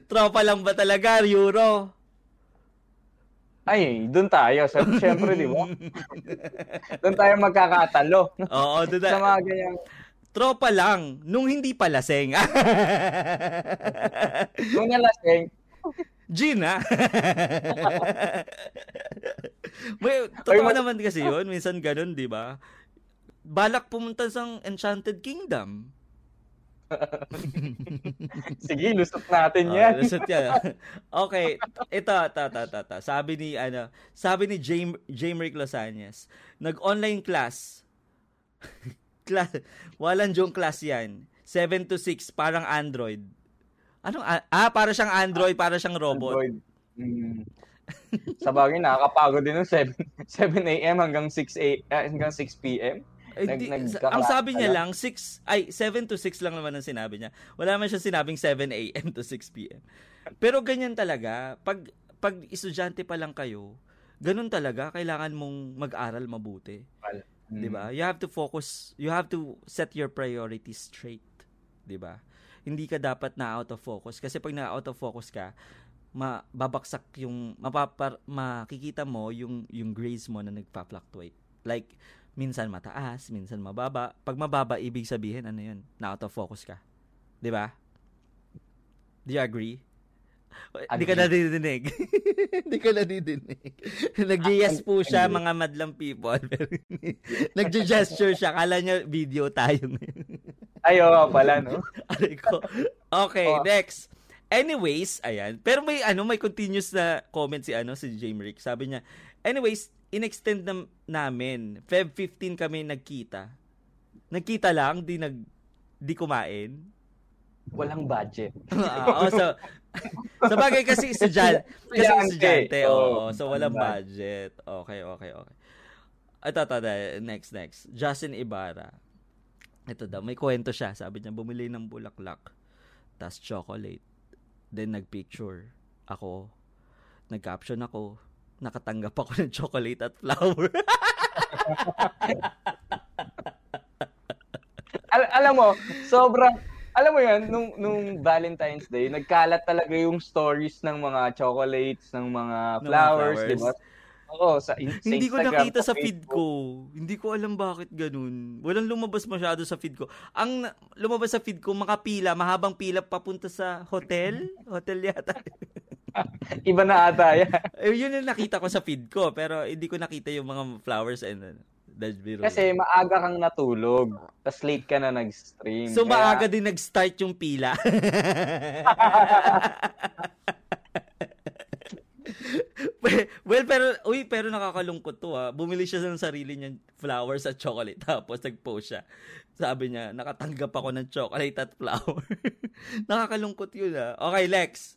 Tropa lang ba talaga, Euro? Ay, doon tayo. Siyempre, di ba? doon tayo magkakatalo. Oo, doon tayo. Sa mga ganyang... Tropa lang, nung hindi pa laseng. nung nalaseng, Gina. May, totoo naman kasi yun. Minsan ganun, di ba? Balak pumunta sa Enchanted Kingdom. Sige, lusot natin yan. Uh, lusot yan. okay, ito, ito, ito, ito, ito. Sabi ni, ano, sabi ni James, James Rick Losanyes, nag-online class. Class, walang jong class yan. 7 to 6, parang Android. Anong, ah, para siyang Android, para siyang robot. Android. Mm. Sa bagay, nakakapagod din ng 7, 7 a.m. hanggang 6 a, uh, hanggang 6 p.m. Nag, di, ang sabi niya lang, 6, ay, 7 to 6 lang naman ang sinabi niya. Wala man siya sinabing 7 a.m. to 6 p.m. Pero ganyan talaga, pag, pag estudyante pa lang kayo, ganun talaga, kailangan mong mag-aral mabuti. Mm. 'Di ba? You have to focus, you have to set your priorities straight, 'di ba? hindi ka dapat na out of focus. Kasi pag na out of focus ka, mababaksak yung, mapapar, makikita mo yung, yung grades mo na nagpa-fluctuate. Like, minsan mataas, minsan mababa. Pag mababa, ibig sabihin, ano yun, na out of focus ka. Di ba? Do you agree? Hindi ka nadidinig. Hindi ka nadidinig. Nag-yes po siya, mga madlang people. Nag-gesture siya. Kala niya video tayo Ay, oo pala, no? Aray ko. Okay, oh. next. Anyways, ayan. Pero may ano, may continuous na comment si ano si James Rick. Sabi niya, anyways, inextend na namin. Feb 15 kami nagkita. Nagkita lang, di nag di kumain. Walang budget. Oo, so sa bagay kasi estudyante, kasi estudyante, oh, so walang budget. Okay, okay, okay. Ito, ito, next, next. Justin Ibarra. Ito daw, may kwento siya. Sabi niya, bumili ng bulaklak, tas chocolate. Then, nagpicture. Ako, nag-caption ako, nakatanggap ako ng chocolate at flower. Al- alam mo, sobrang alam mo yan, nung, nung Valentine's Day, nagkalat talaga yung stories ng mga chocolates, ng mga flowers, flowers. di ba? Oo, sa, in, sa Hindi ko nakita sa feed ko. Hindi ko alam bakit ganun. Walang lumabas masyado sa feed ko. Ang lumabas sa feed ko, makapila, mahabang pila papunta sa hotel. Hotel yata. Iba na ata yan. Eh, yun yung nakita ko sa feed ko, pero hindi ko nakita yung mga flowers and ano. Biro. Kasi maaga kang natulog, tapos late ka na nag-stream. So kaya... maaga din nag-start yung pila. well, pero, uy, pero nakakalungkot to ha. Bumili siya ng sarili niya flowers at chocolate. Tapos nag-post siya. Sabi niya, nakatanggap ako ng chocolate at flower. nakakalungkot yun ha. Okay, Lex.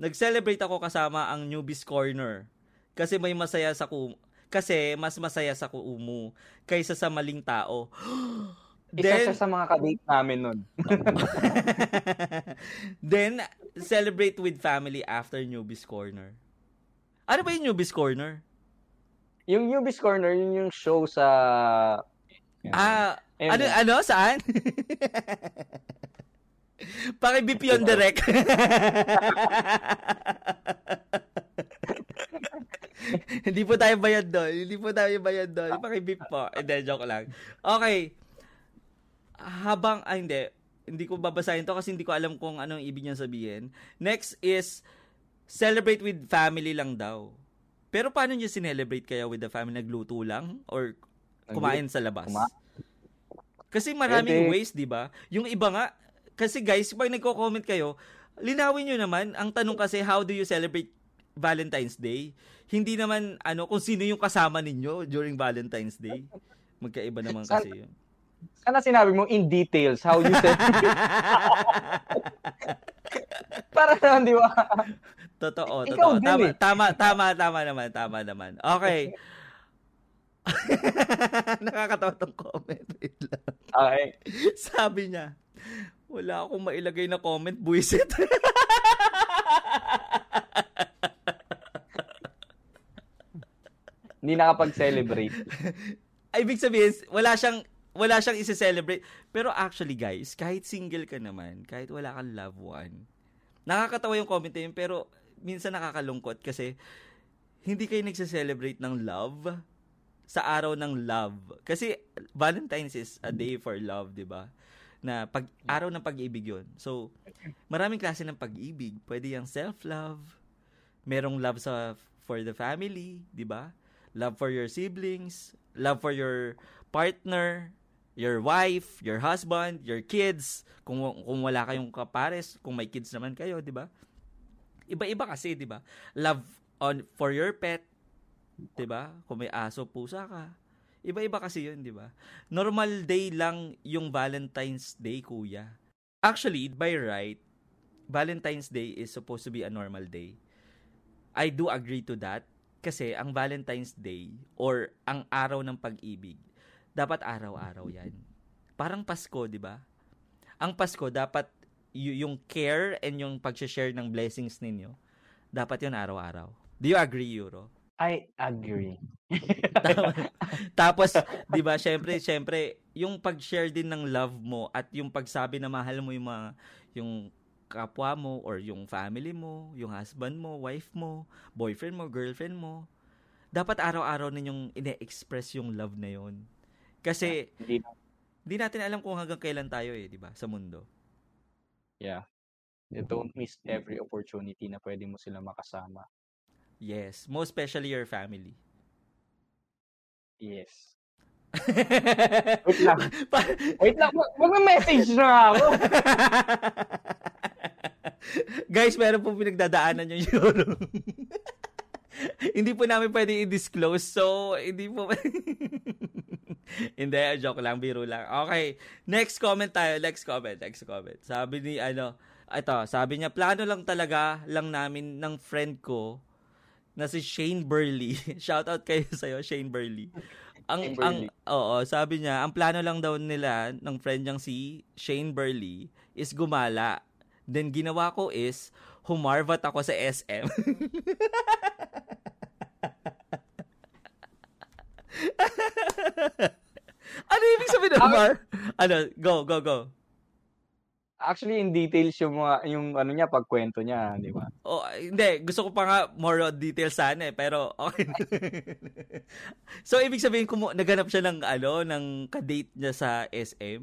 Nag-celebrate ako kasama ang Newbies Corner. Kasi may masaya sa kum kasi mas masaya sa kuumu kaysa sa maling tao. Isa Then, siya sa mga kadate namin nun. Then, celebrate with family after Newbies Corner. Ano ba yung Newbies Corner? Yung Newbies Corner, yun yung show sa... Ah, ano, ano, saan? Paki-BP on direct. Hindi po tayo bayad doon. Hindi po tayo bayad doon. Paki-beep po. Hindi, joke lang. Okay. Habang, ah, hindi. Hindi ko babasahin to kasi hindi ko alam kung anong ibig niya sabihin. Next is, celebrate with family lang daw. Pero paano niyo sinelebrate kaya with the family? Nagluto lang? Or kumain sa labas? Kasi maraming ways, di ba? Yung iba nga, kasi guys, pag nagko-comment kayo, linawin nyo naman, ang tanong kasi, how do you celebrate Valentine's Day? Hindi naman, ano, kung sino yung kasama ninyo during Valentine's Day. Magkaiba naman kasi yun. Sana sinabi mo in details how you celebrate. Para naman, di ba? Totoo, totoo. Tama, eh. tama, tama, tama naman, tama naman. Okay. Nakakatawa tong comment. Wait lang. Okay. Sabi niya, wala akong mailagay na comment, buisit. Hindi nakapag-celebrate. Ibig sabihin, wala siyang wala siyang i-celebrate. Pero actually guys, kahit single ka naman, kahit wala kang loved one, nakakatawa yung comment yun, pero minsan nakakalungkot kasi hindi kayo nagse-celebrate ng love sa araw ng love. Kasi Valentine's is a day for love, 'di ba? na pag araw ng pag-ibig 'yon. So, maraming klase ng pag-ibig. Pwede yung self-love, merong love sa for the family, 'di ba? Love for your siblings, love for your partner, your wife, your husband, your kids. Kung kung wala kayong kapares, kung may kids naman kayo, 'di ba? Iba-iba kasi, 'di ba? Love on for your pet, 'di ba? Kung may aso, pusa ka, Iba-iba kasi yun, di ba? Normal day lang yung Valentine's Day, kuya. Actually, by right, Valentine's Day is supposed to be a normal day. I do agree to that kasi ang Valentine's Day or ang araw ng pag-ibig, dapat araw-araw yan. Parang Pasko, di ba? Ang Pasko, dapat y- yung care and yung pag-share ng blessings ninyo, dapat yun araw-araw. Do you agree, Euro? I agree. Tapos, 'di ba, syempre, syempre, yung pag-share din ng love mo at yung pagsabi na mahal mo yung mga yung kapwa mo or yung family mo, yung husband mo, wife mo, boyfriend mo, girlfriend mo, dapat araw-araw ninyong ine-express yung love na yon. Kasi hindi di natin alam kung hanggang kailan tayo eh, 'di ba, sa mundo. Yeah. You don't miss every opportunity na pwede mo sila makasama. Yes, most especially your family. Yes. Wait lang. Wait lang. Mag-message na ako. Guys, meron po pinagdadaanan yung Euro. hindi po namin pwede i-disclose. So, hindi po... hindi, joke lang, biro lang. Okay, next comment tayo. Next comment, next comment. Sabi ni, ano, ito, sabi niya, plano lang talaga lang namin ng friend ko na si Shane Burley. Shout out kayo sa iyo, Shane Burley. Ang ang oo, sabi niya, ang plano lang daw nila ng friend niyang si Shane Burley is gumala. Then ginawa ko is humarvat ako sa SM. ano ibig sabihin ng Mar? Ano, go, go, go. Actually, in details yung mga, yung ano niya, pagkwento niya, di ba? Oh, hindi. Gusto ko pa nga more details sana eh, pero okay. so, ibig sabihin, kumu- naganap siya ng, ano, ng kadate niya sa SM?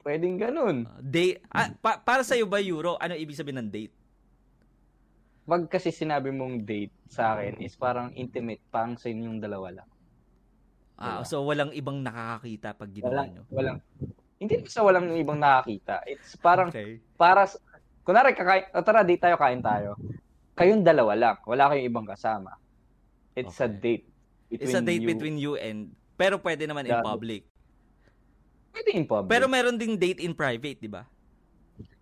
Pwedeng ganun. Uh, date, ah, pa- para sa'yo ba, Euro, ano ibig sabihin ng date? Wag kasi sinabi mong date sa akin is parang intimate, pang sa inyong dalawa lang. Ah, diba? so walang ibang nakakakita pag ginawa walang, nyo? Walang, hindi sa walang ibang nakakita. It's parang, okay. para, kunwari, kakain, oh, tara, date tayo, kain tayo. Kayong dalawa lang. Wala kayong ibang kasama. It's okay. a date. It's a date you, between you and, pero pwede naman in public. Pwede in public. Pero meron ding date in private, di ba?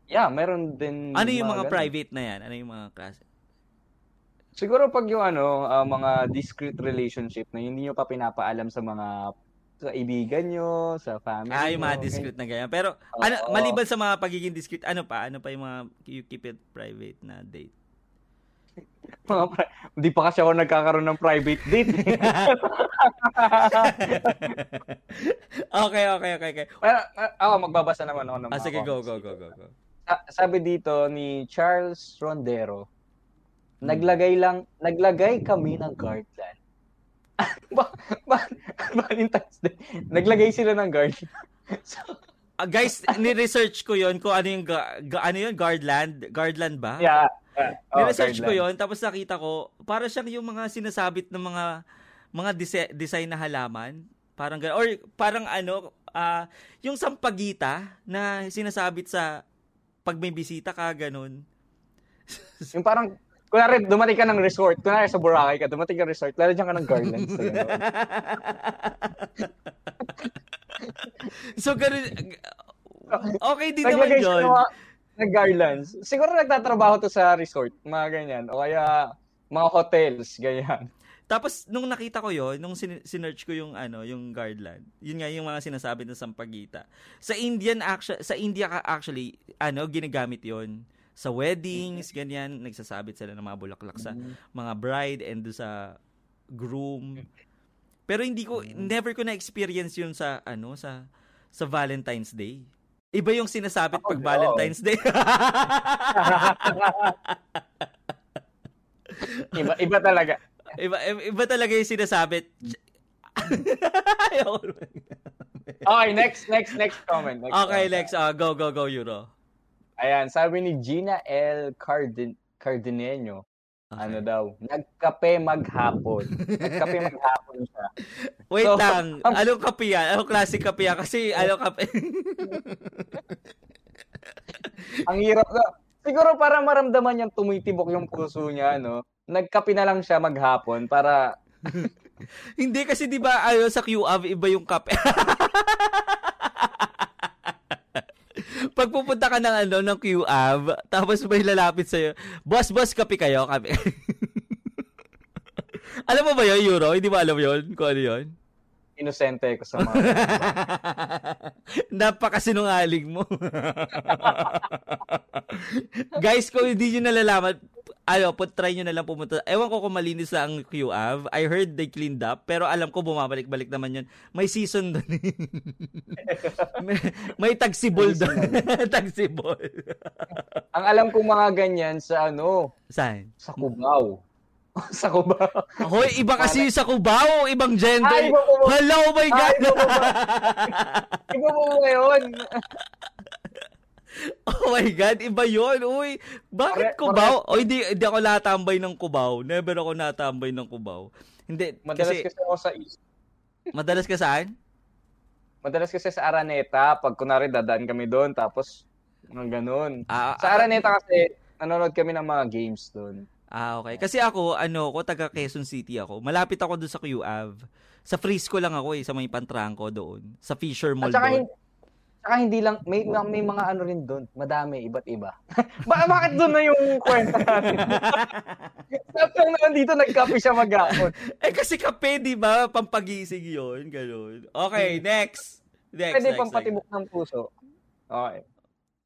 Yeah, meron din. Ano yung mga, mga private na yan? Ano yung mga klase? Siguro pag yung ano, uh, mga discreet relationship na hindi nyo pa pinapaalam sa mga sa ibigan nyo, sa family Ah, yung mga discreet na ganyan. Pero, oh, ano, oh. maliban sa mga pagiging discreet, ano pa? Ano pa yung mga you keep it private na date? mga pri- hindi pa kasi ako nagkakaroon ng private date. okay, okay, okay, okay. Pero, uh, ako, magbabasa naman ako ng ah, sige, go, go, go, go, go. sabi dito ni Charles Rondero, hmm. naglagay lang, naglagay kami ng guardland. Ba, ba, Valentine's Day. Naglagay sila ng guard. so, uh, guys, ni-research ko 'yon kung ano yung ga, ga, ano 'yon, Guardland, Guardland ba? Yeah. Uh, oh, Ni-research ko 'yon tapos nakita ko para siyang yung mga sinasabit ng mga mga dise- design na halaman, parang or parang ano, uh, yung sampagita na sinasabit sa pag may bisita ka ganun. yung parang Kunwari, dumating ka ng resort. Kunwari sa Boracay ka, dumating ka ng resort. Lalagyan ka ng garlands. so, ganun. Okay din naman yun. Ng garlands. Siguro nagtatrabaho to sa resort. Mga ganyan. O kaya mga hotels. Ganyan. Tapos nung nakita ko 'yon, nung sin- sinearch ko yung ano, yung Guardland. Yun nga yung mga sinasabi ng sampagita. Sa Indian actually, sa India actually, ano, ginagamit 'yon sa weddings, ganyan, nagsasabit sila ng mga bulaklak sa mm. mga bride and do sa groom. Pero hindi ko mm. never ko na experience 'yun sa ano sa sa Valentine's Day. Iba yung sinasabit pag Valentine's Day. iba iba talaga. Iba iba talaga yung sinasabit. okay, next next next comment. Next okay, comment. next. Uh, go go go Euro. Ayan, sabi ni Gina L. Cardin Cardineño, okay. ano daw, nagkape maghapon. nagkape maghapon siya. Wait so, lang, um, anong kape yan? Anong klase kape yan? Kasi ano kape? Ang hirap na. Siguro para maramdaman niyang tumitibok yung puso niya, no? Nagkape na lang siya maghapon para... Hindi kasi 'di ba ayo sa QAV iba yung kape. Pag pupunta ka ng ano ng QAV, tapos may lalapit sa iyo, boss, boss, kape kayo, kape. alam mo ba yun, Euro? Hindi mo alam yun? Kung ano yun? Inosente ko sa mga. Napakasinungaling mo. Guys, kung hindi nyo nalalaman, ano, put, try nyo na lang pumunta. Ewan ko kung malinis lang ang QAV. I heard they cleaned up, pero alam ko bumabalik-balik naman yun. May season doon. may, may tagsibol doon. tagsibol. ang alam ko mga ganyan sa ano? Saan? Sa Cubao. sa Cubao. Hoy, iba kasi sa Cubao, ibang gender. Ay, iba mo, Hello, oh my God. Ay, iba ba? iba ngayon. Oh my God, iba yun. Uy, bakit Cubao? O, hindi, hindi ako natambay ng Cubao. Never ako natambay ng Cubao. Hindi, Madalas kasi, kasi ako sa East. Madalas ka saan? Madalas kasi sa Araneta, pag kunwari dadaan kami doon, tapos mga ganun. Ah, sa Araneta kasi, nanonood kami ng mga games doon. Ah, okay. Kasi ako, ano ko, taga Quezon City ako. Malapit ako doon sa QAV. Sa Frisco lang ako eh, sa may Pantranco doon. Sa Fisher Mall At saka, doon. Saka hindi lang, may, may mga ano rin doon. Madami, iba't iba. ba- bakit doon na yung kwenta natin? Sabi na dito, nagkape siya maghapon. eh kasi kape, di ba? Pampagising yun. Ganun. Okay, hmm. next. Next, Pwede next, pampatibok next. ng puso. Okay.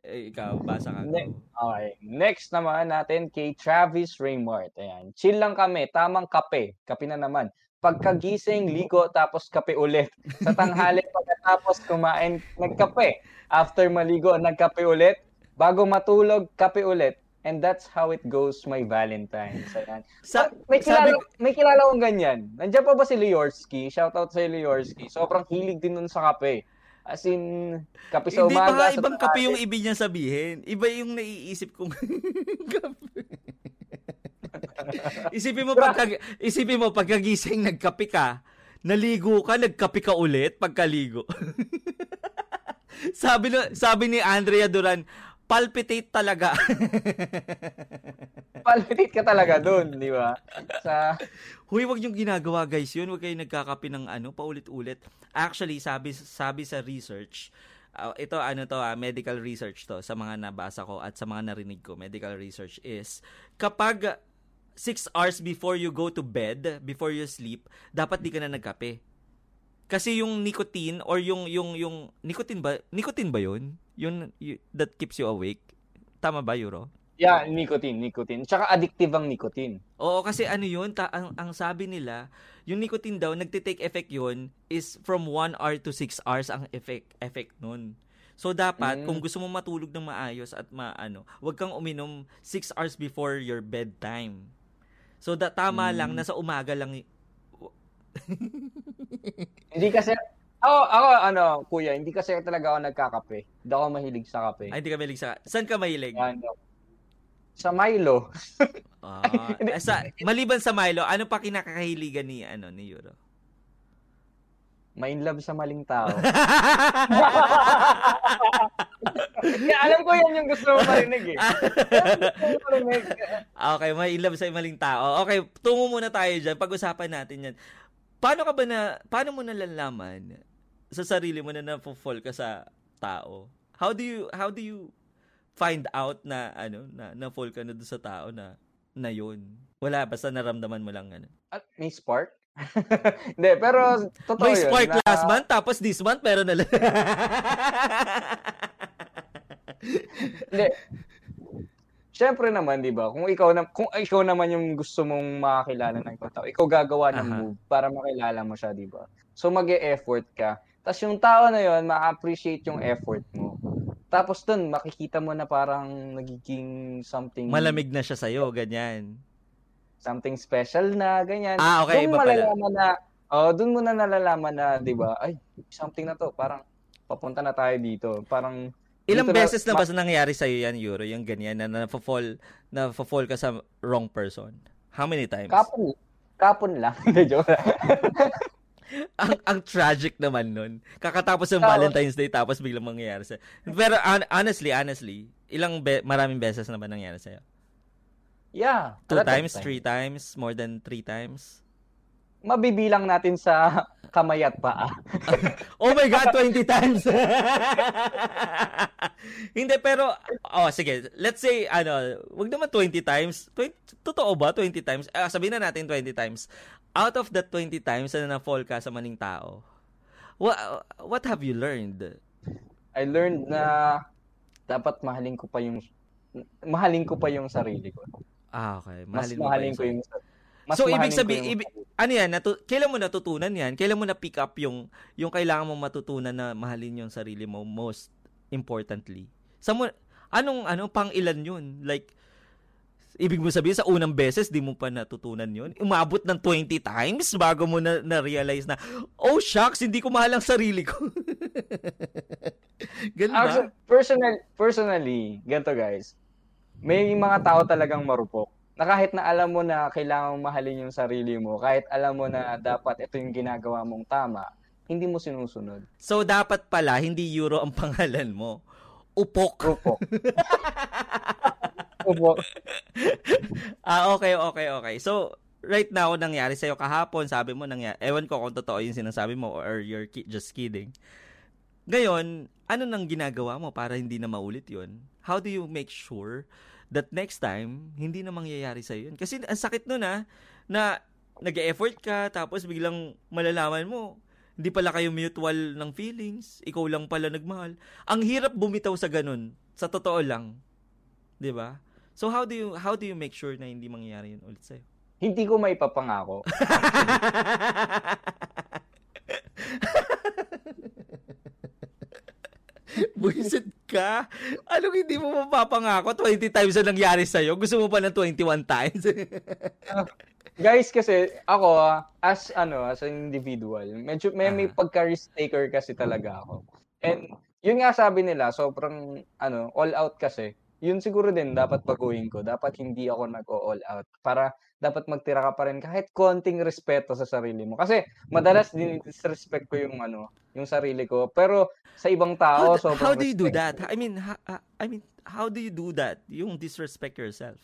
Eh, ikaw, basa ka. Ne- okay. Next naman natin kay Travis Raymart. Ayan. Chill lang kami. Tamang kape. Kape na naman pagkagising, ligo, tapos kape ulit. Sa tanghali, pagkatapos kumain, nagkape. After maligo, nagkape ulit. Bago matulog, kape ulit. And that's how it goes my Valentine's. Ayan. Sa, may, kilala, sabi... may kilala kong ganyan. Nandiyan pa ba si Liorski? Shoutout sa Liorski. Sobrang hilig din nun sa kape. As in, kape sa umaga. Hindi ba ibang kape yung ibig niya sabihin? Iba yung naiisip kong kape. isipin mo pagka isipin mo pagkagising nagkape ka, naligo ka, nagkape ka ulit pagkaligo. sabi no, sabi ni Andrea Duran, palpitate talaga. palpitate ka talaga doon, di ba? Sa Huy, wag yung ginagawa guys yun. Wag kayo nagkakape ng ano, paulit-ulit. Actually, sabi sabi sa research, uh, ito ano to, uh, medical research to sa mga nabasa ko at sa mga narinig ko. Medical research is kapag 6 hours before you go to bed, before you sleep, dapat di ka na nagkape. Kasi yung nicotine or yung yung yung nicotine ba? Nicotine ba 'yun? Yung, yung that keeps you awake. Tama ba, Euro? Yeah, nicotine, nicotine. Tsaka addictive ang nicotine. Oo, kasi ano 'yun, ta- ang, ang sabi nila, yung nicotine daw nagte-take effect 'yun is from 1 hour to 6 hours ang effect effect nun. So dapat mm. kung gusto mo matulog ng maayos at maano, wag kang uminom 6 hours before your bedtime. So da tama mm. lang nasa umaga lang hindi kasi, ako, ako, ano, kuya, hindi kasi talaga ako nagkakape. Hindi ako mahilig sa kape. Ay, hindi ka mahilig sa, saan ka mahilig? Ano, sa Milo. ah, sa, maliban sa Milo, ano pa kinakahiligan ni, ano, ni Euro? Main love sa maling tao. Kaya alam ko yan yung gusto mo marinig eh. okay, may love sa maling tao. Okay, tungo muna tayo dyan. Pag-usapan natin yan paano ka ba na, paano mo nalalaman sa sarili mo na na-fall ka sa tao? How do you, how do you find out na, ano, na, na-fall ka na doon sa tao na, na yun? Wala, basta naramdaman mo lang, ano? At may spark? Hindi, pero totoo May spark yun, last month, tapos this month, pero na Hindi, Siyempre naman, 'di ba? Kung ikaw na kung ikaw naman yung gusto mong makakilala ng ibang tao, ikaw gagawa ng uh-huh. move para makilala mo siya, 'di ba? So mag-e-effort ka. Tapos yung tao na 'yon, ma-appreciate yung effort mo. Tapos dun, makikita mo na parang nagiging something malamig na siya sa iyo, ganyan. Something special na, ganyan. Ah, okay, doon iba malalaman na Oh, doon mo na nalalaman na, 'di ba? Ay, something na to, parang papunta na tayo dito. Parang Ilang Dito beses na, na ba sa nangyari sa iyo yan, Euro, yung ganyan na na-fall na fall ka sa wrong person? How many times? Kapon. Kapon lang. Joke. ang ang tragic naman nun. Kakatapos ng Valentine's Day tapos biglang mangyayari sa. Pero un- honestly, honestly, ilang be- maraming beses na ba nangyari sa iyo? Yeah. Two times, time. three times, more than three times? Mabibilang natin sa kamay at paa. oh my God, 20 times! Hindi, pero, oh, sige, let's say, ano, wag naman 20 times. 20, totoo ba, 20 times? Uh, sabihin na natin 20 times. Out of that 20 times na na-fall ka sa maning tao, what, what have you learned? I learned na dapat mahalin ko pa yung mahalin ko pa yung sarili ko. Ah, okay. Mahalin Mas mahalin ko yung sarili mas so ibig sabihin ibig, ano yan? Natu- kailan mo natutunan yan? Kailan mo na pick up yung yung kailangan mong matutunan na mahalin yung sarili mo most importantly? Sa mo anong ano pang ilan yun? Like ibig mo sabihin sa unang beses di mo pa natutunan yun? Umabot ng 20 times bago mo na, na-realize na oh shucks hindi ko mahal ang sarili ko. Ganun ba? Actually, personal, personally ganito guys. May mga tao talagang marupok na kahit na alam mo na kailangan mahalin yung sarili mo, kahit alam mo na dapat ito yung ginagawa mong tama, hindi mo sinusunod. So, dapat pala, hindi Euro ang pangalan mo. Upok. Upok. Upok. ah, okay, okay, okay. So, right now, nangyari sa'yo kahapon, sabi mo, nangyari, ewan ko kung totoo yung sinasabi mo or you're ki- just kidding. Ngayon, ano nang ginagawa mo para hindi na maulit yon? How do you make sure that next time, hindi na mangyayari sa yun. Kasi ang sakit nun ha, ah, na nag-effort ka, tapos biglang malalaman mo, hindi pala kayo mutual ng feelings, ikaw lang pala nagmahal. Ang hirap bumitaw sa ganun, sa totoo lang. 'Di ba? So how do you how do you make sure na hindi mangyayari yun ulit sa'yo? Hindi ko may papangako. Buisit ka? Anong hindi mo mapapangako? 20 times na nangyari sa'yo? Gusto mo pa ng 21 times? uh, guys, kasi ako, as ano, as an individual, medyo may, may ah. pagka-risk taker kasi talaga ako. And yun nga sabi nila, sobrang ano, all out kasi. Yun siguro din dapat baguhin ko. Dapat hindi ako nag-all out para dapat magtira ka pa rin kahit konting respeto sa sarili mo. Kasi madalas din disrespect ko yung ano, yung sarili ko. Pero sa ibang tao, how, how do you do that? I mean, ha, I mean, how do you do that? Yung disrespect yourself.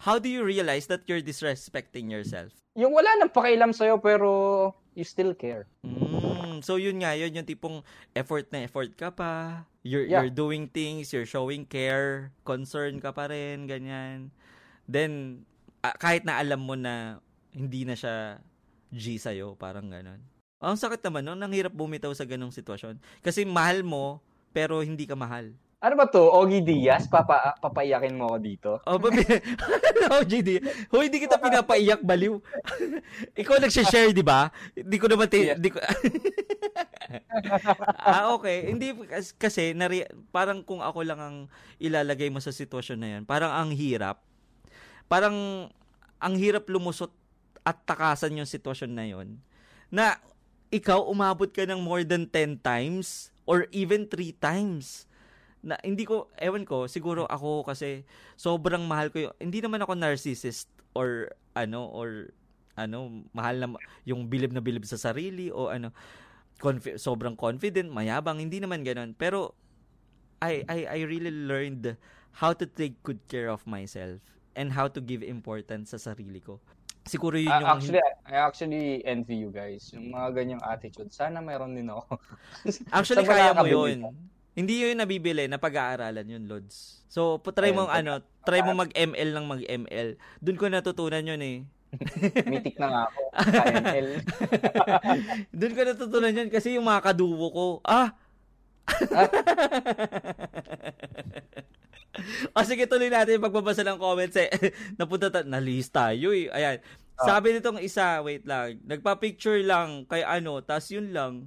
How do you realize that you're disrespecting yourself? Yung wala nang pakialam sa'yo pero you still care. Mm, so yun nga, yun yung tipong effort na effort ka pa. You're, yeah. you're doing things, you're showing care, concern ka pa rin, ganyan. Then, uh, kahit na alam mo na hindi na siya G sa'yo, parang ganon. Ang sakit naman, no? Nanghirap bumitaw sa ganong sitwasyon. Kasi mahal mo, pero hindi ka mahal. Ano ba to? Ogie Diaz? Papa, papaiyakin mo ako dito? Oh, babi. Ogie Diaz. Hoy, hindi kita pinapaiyak, baliw. Ikaw nag-share, di ba? Hindi ko naman, ti- yeah. di ko... ah, okay. Hindi, kasi, nari- parang kung ako lang ang ilalagay mo sa sitwasyon na yan, parang ang hirap. Parang, ang hirap lumusot at takasan yung sitwasyon na yon na ikaw umabot ka ng more than 10 times or even 3 times. Na hindi ko, ewan ko, siguro ako kasi sobrang mahal ko yung, hindi naman ako narcissist or ano, or ano, mahal na, yung bilib na bilib sa sarili o ano, confi- sobrang confident, mayabang, hindi naman ganun. Pero, I, I, I really learned how to take good care of myself and how to give importance sa sarili ko. Siguro yun yung... Uh, actually, I actually envy you guys. Yung mga ganyang attitude. Sana mayroon din ako. actually, kaya mo yun. Hindi yun nabibili na pag-aaralan yun, Lods. So, try mo ano, try mo mag-ML ng mag-ML. Doon ko natutunan yun eh. Mitik na nga ako. KML. Doon ko natutunan yun kasi yung mga kaduwo ko, ah! O sige, tuloy natin yung pagbabasa ng comments eh. Napunta ta- na-list tayo eh. Ayan. Ah. Sabi nitong isa, wait lang, nagpa-picture lang kay ano, tas yun lang.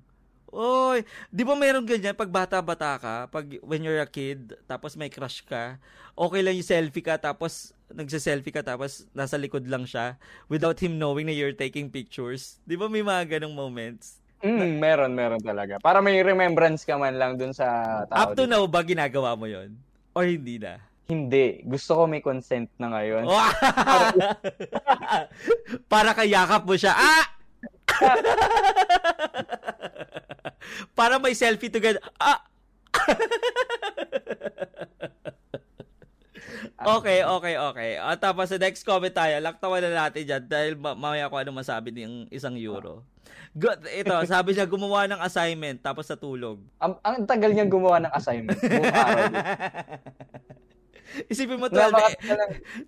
Oy, 'di ba meron ganyan pag bata-bata ka, pag when you're a kid, tapos may crush ka, okay lang yung selfie ka tapos nagse-selfie ka tapos nasa likod lang siya without him knowing na you're taking pictures. 'Di ba may mga ganong moments? Mm, meron, meron talaga. Para may remembrance ka man lang dun sa tao. Up to dito. now ba ginagawa mo 'yon? Or hindi na? Hindi. Gusto ko may consent na ngayon. Para kayakap mo siya. Ah! Para may selfie together. Ah! okay, okay, okay. At tapos sa next comment tayo, laktawan na natin dyan dahil mamaya ko ano masabi ng isang euro. Good. Ito, sabi niya gumawa ng assignment tapos sa tulog. Ang, ang tagal niyang gumawa ng assignment. Isipin mo 12 a-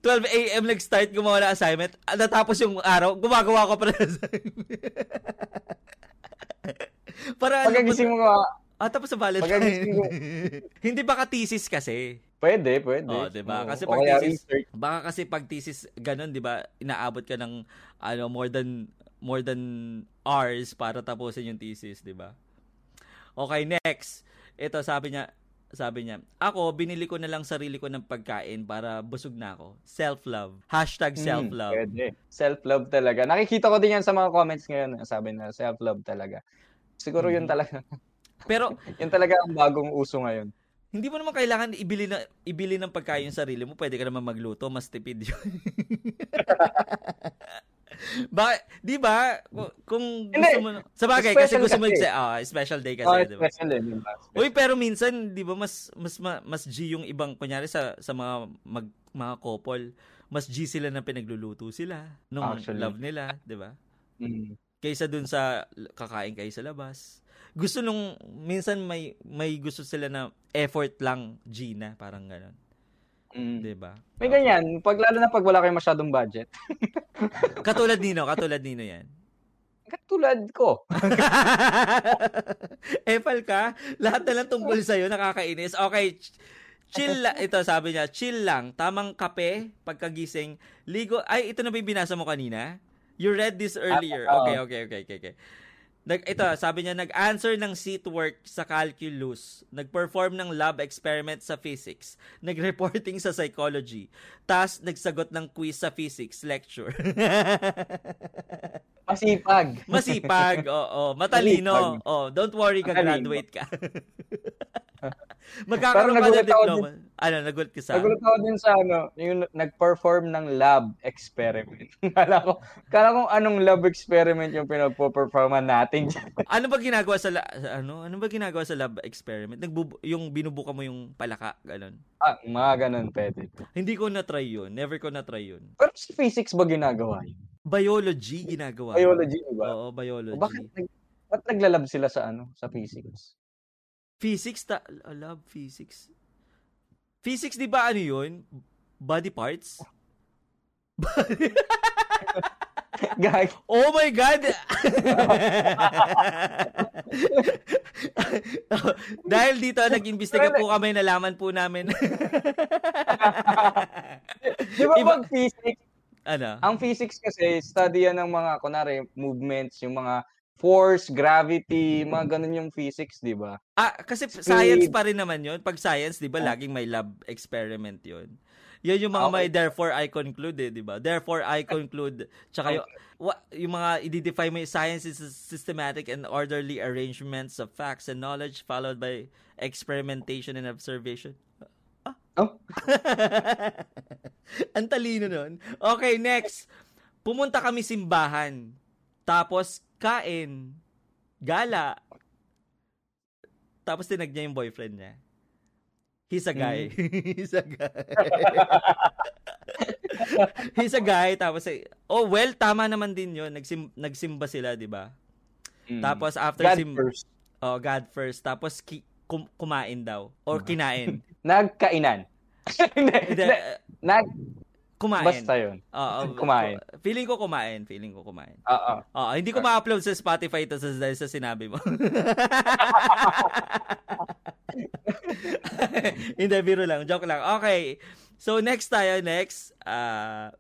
12 a.m. nag-start gumawa ng assignment. Natapos yung araw, gumagawa ko pa ng assignment. Para Pagkagising mo nga. Ah, tapos sa Valentine. mo. Hindi ba ka thesis kasi? Pwede, pwede. Oh, 'di ba? Kasi pag thesis, baka kasi pag thesis ganun, 'di ba? Inaabot ka ng ano more than more than hours para tapusin yung thesis, 'di ba? Okay, next. Ito sabi niya, sabi niya, ako, binili ko na lang sarili ko ng pagkain para busog na ako. Self-love. Hashtag hmm, self-love. Hmm, pwede. Self-love talaga. Nakikita ko din yan sa mga comments ngayon. Sabi na, self-love talaga. Siguro yun mm-hmm. talaga. Pero yun talaga ang bagong uso ngayon. Hindi mo naman kailangan ibili na ibili ng pagkain yung sarili mo. Pwede ka naman magluto, mas tipid 'yun. ba, 'di ba? Kung gusto mo sa bagay kasi gusto mo kasi ah, special day kasi, oh, 'di ba? Special day, diba? Uy, pero minsan 'di ba mas mas mas G yung ibang kunyari sa sa mga mag, mga couple, mas G sila na pinagluluto sila nung Actually. love nila, 'di ba? Mm kaysa dun sa kakain kayo sa labas. Gusto nung minsan may may gusto sila na effort lang Gina, parang gano'n. Mm. 'Di ba? May okay. ganyan, pag lalo na pag wala kayong masyadong budget. katulad nino, katulad nino 'yan. Katulad ko. Epal ka, lahat na lang tungkol sa iyo nakakainis. Okay, chill la- ito sabi niya, chill lang, tamang kape pagkagising, ligo. Ay, ito na ba yung binasa mo kanina? You read this earlier. Ah, okay, okay, okay, okay, okay. Nag, ito, sabi niya, nag-answer ng seat work sa calculus, nag-perform ng lab experiment sa physics, nag-reporting sa psychology, tas nagsagot ng quiz sa physics lecture. Masipag. Masipag, oo. Matalino. Oh, don't worry, ka-graduate ka. Magkakaroon pa ng diploma. Din, ano, nagulat ka sa? Nagulat ako din sa ano, yung nag-perform ng lab experiment. kala ko, kala ko anong lab experiment yung pinagpo-performan natin. ano ba ginagawa sa, la, ano, ano ba ginagawa sa lab experiment? Nagbubu, yung binubuka mo yung palaka, ganun. Ah, mga ganun pwede. Hindi ko na-try yun. Never ko na-try yun. Pero sa physics ba ginagawa yun? Biology ginagawa. Biology, ba? Oo, biology. O bakit, nag, ba't naglalab sila sa ano, sa physics? Physics, ta- I love physics. Physics, di ba ano yun? Body parts? Gag. Oh my God! Dahil dito, nag-imbestiga po kami, nalaman po namin. Di ba Iba, pag physics, ano? Ang physics kasi, study yan ng mga, kunwari, movements, yung mga force, gravity, mga ganun yung physics, di ba? Ah, kasi Speed. science pa rin naman yun. Pag science, di ba, ah. laging may lab experiment yun. Yan yung mga okay. may therefore I conclude eh, di ba? Therefore I conclude. Tsaka yung, wa, yung mga i-define mo science is a systematic and orderly arrangements of facts and knowledge followed by experimentation and observation. Ah? Oh? Ang talino nun. Okay, next. Pumunta kami simbahan. Tapos, kain. Gala. Tapos tinag niya yung boyfriend niya. He's a guy. Mm. He's a guy. He's a guy. Tapos, eh, oh well, tama naman din yun. Nagsim, nagsimba sila, di ba? Mm. Tapos after God sim- first. Oh, God first. Tapos ki- kum- kumain daw. Or kinain. Nagkainan. Nag kumain. Basta yun. Oo. kumain. Feeling ko kumain. Feeling ko kumain. Oo. Oo. Hindi ko ma-upload sa Spotify ito sa, sa sinabi mo. Hindi, biro lang. Joke lang. Okay. So, next tayo. Next. Uh,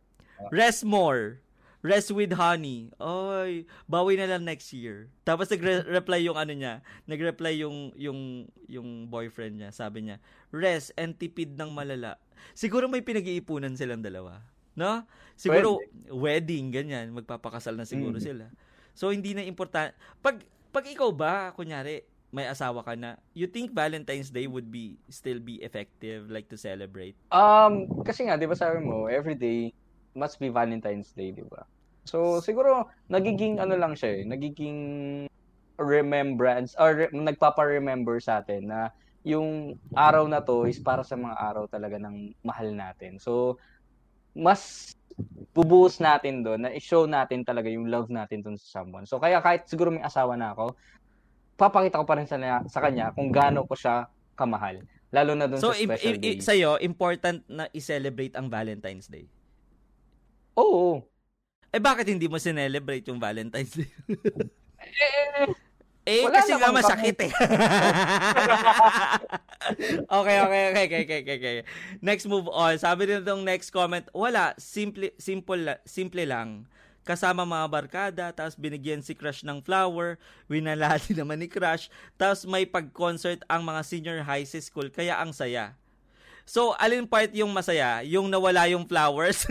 rest more. Rest with honey. Oy, bawi na lang next year. Tapos nag-reply yung ano niya, nag-reply yung yung yung boyfriend niya. Sabi niya, "Rest and tipid ng malala." Siguro may pinag-iipunan silang dalawa, no? Siguro Pwede. wedding ganyan, magpapakasal na siguro mm. sila. So hindi na importante. Pag pag ikaw ba, kunyari, may asawa ka na, you think Valentine's Day would be still be effective like to celebrate? Um, kasi nga, 'di ba sabi mo, every day must be Valentine's Day, 'di ba? So, siguro, nagiging ano lang siya eh, nagiging remembrance or re- nagpapa-remember sa atin na yung araw na to is para sa mga araw talaga ng mahal natin. So, mas bubuhos natin doon na i-show natin talaga yung love natin doon sa someone. So, kaya kahit siguro may asawa na ako, papakita ko pa rin sa, sa kanya kung gaano ko siya kamahal. Lalo na doon so, sa special i- i- day. So, sa'yo, important na i-celebrate ang Valentine's Day? Oo. Eh bakit hindi mo sinelebrate yung Valentine's Day? eh, eh kasi nga masakit eh. okay, okay, okay, okay, okay, okay. Next move on. Sabi din itong next comment, wala, simple, simple, simple lang. Kasama mga barkada, tapos binigyan si Crush ng flower, winalati naman ni Crush, tapos may pag-concert ang mga senior high school, kaya ang saya. So, alin part yung masaya? Yung nawala yung flowers?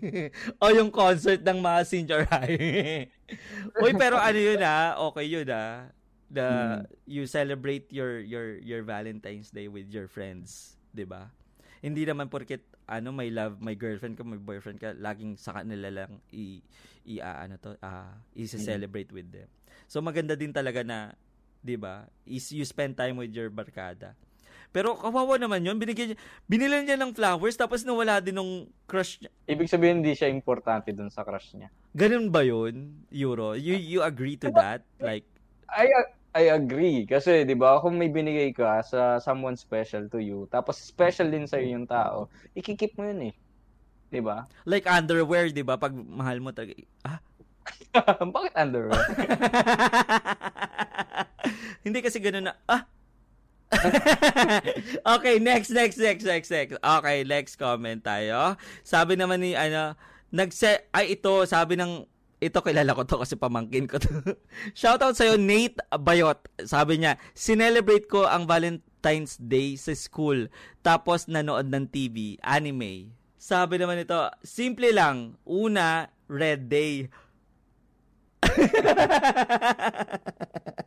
o yung concert ng mga senior high? Uy, pero ano yun ah? Okay yun ah. The, mm. You celebrate your, your, your Valentine's Day with your friends. ba? Hindi naman porket ano may love, may girlfriend ka, may boyfriend ka, laging sa kanila lang i, i uh, ano to, uh, i-celebrate mm. with them. So maganda din talaga na 'di ba? Is you spend time with your barkada. Pero kawawa naman yun. Binigyan niya, binilan niya ng flowers tapos nawala din ng crush niya. Ibig sabihin hindi siya importante dun sa crush niya. Ganun ba yun, Euro? You, you agree to that? Like, I, I agree. Kasi, di ba, kung may binigay ka sa someone special to you, tapos special din sa yung tao, ikikip mo yun eh. Di ba? Like underwear, di ba? Pag mahal mo talaga, ah, Bakit underwear? Hindi kasi ganun na, ah, okay, next, next, next, next, next. Okay, next comment tayo. Sabi naman ni, ano, nagse, ay ito, sabi ng, ito kilala ko to kasi pamangkin ko to. Shoutout sa'yo, Nate Bayot. Sabi niya, sinelebrate ko ang Valentine's Day sa school. Tapos nanood ng TV, anime. Sabi naman ito, simple lang. Una, Red Day.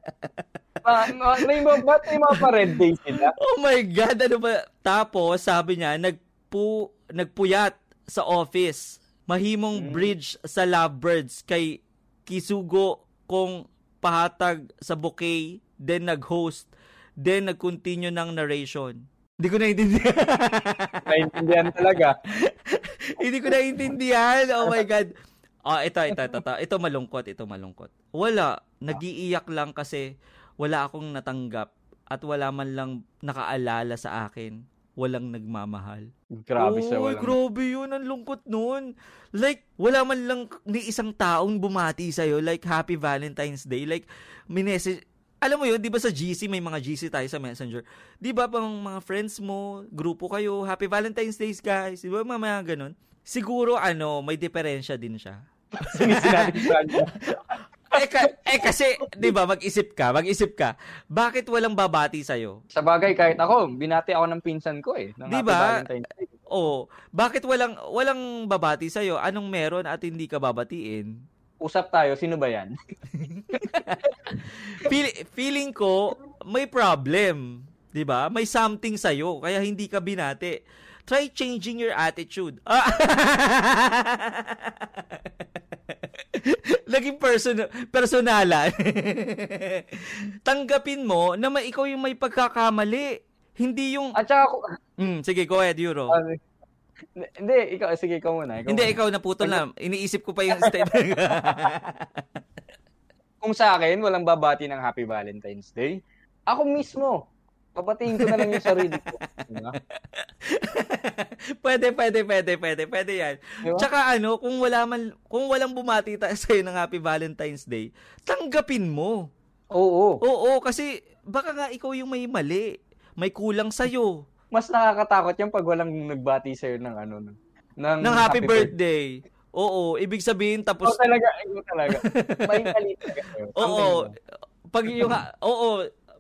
uh, may mga, ba't may mga pa-red day sila? Oh my God, ano ba? Tapos, sabi niya, nagpu, nagpuyat sa office. Mahimong hmm. bridge sa lovebirds kay Kisugo kung pahatag sa bouquet, then nag-host, then nag-continue ng narration. Hindi ko naintindihan. naintindihan talaga. Hindi ko naintindihan. Oh my God. Oh, ito, ito, ito, ito. Ito malungkot, ito malungkot. Wala. Nagiiyak lang kasi wala akong natanggap at wala man lang nakaalala sa akin. walang nagmamahal. Grabe sa walang... grabe yun. Ang lungkot nun. Like, wala man lang ni isang taong bumati sa'yo. Like, Happy Valentine's Day. Like, minessage, alam mo yun, di ba sa GC, may mga GC tayo sa Messenger. Di ba pang mga friends mo, grupo kayo, Happy Valentine's Day guys. Di ba mga, mga ganun? Siguro, ano, may diferensya din siya. Sinabi eh, ka, eh kasi, 'di ba, mag-isip ka, mag-isip ka. Bakit walang babati sa iyo? Sa bagay kahit ako, binati ako ng pinsan ko eh. 'Di ba? Oh, bakit walang walang babati sa iyo? Anong meron at hindi ka babatiin? Usap tayo, sino ba 'yan? Feel, feeling ko may problem, 'di ba? May something sa iyo kaya hindi ka binati. Try changing your attitude. Naging person personalan. Tanggapin mo na ma- ikaw yung may pagkakamali. Hindi yung... At saka... Mm, sige, go ahead, Euro. Uh, hindi, ikaw, sige, ikaw muna. Ikaw hindi, muna. ikaw, naputol na. Iniisip ko pa yung step. Kung sa akin, walang babati ng Happy Valentine's Day, ako mismo, Papatingin ko na lang yung sarili ko. Diba? pwede, pwede, pwede, pwede, pwede yan. Diba? Tsaka ano, kung wala man, kung walang bumati tayo sa'yo ng Happy Valentine's Day, tanggapin mo. Oo. Oo, kasi baka nga ikaw yung may mali. May kulang sa'yo. Mas nakakatakot yan pag walang nagbati sa'yo ng ano, ng, ng happy, happy birthday. birthday. Oo, ibig sabihin tapos... Oo talaga, ikaw talaga. May mali talaga. Oo. Pag yung, oo,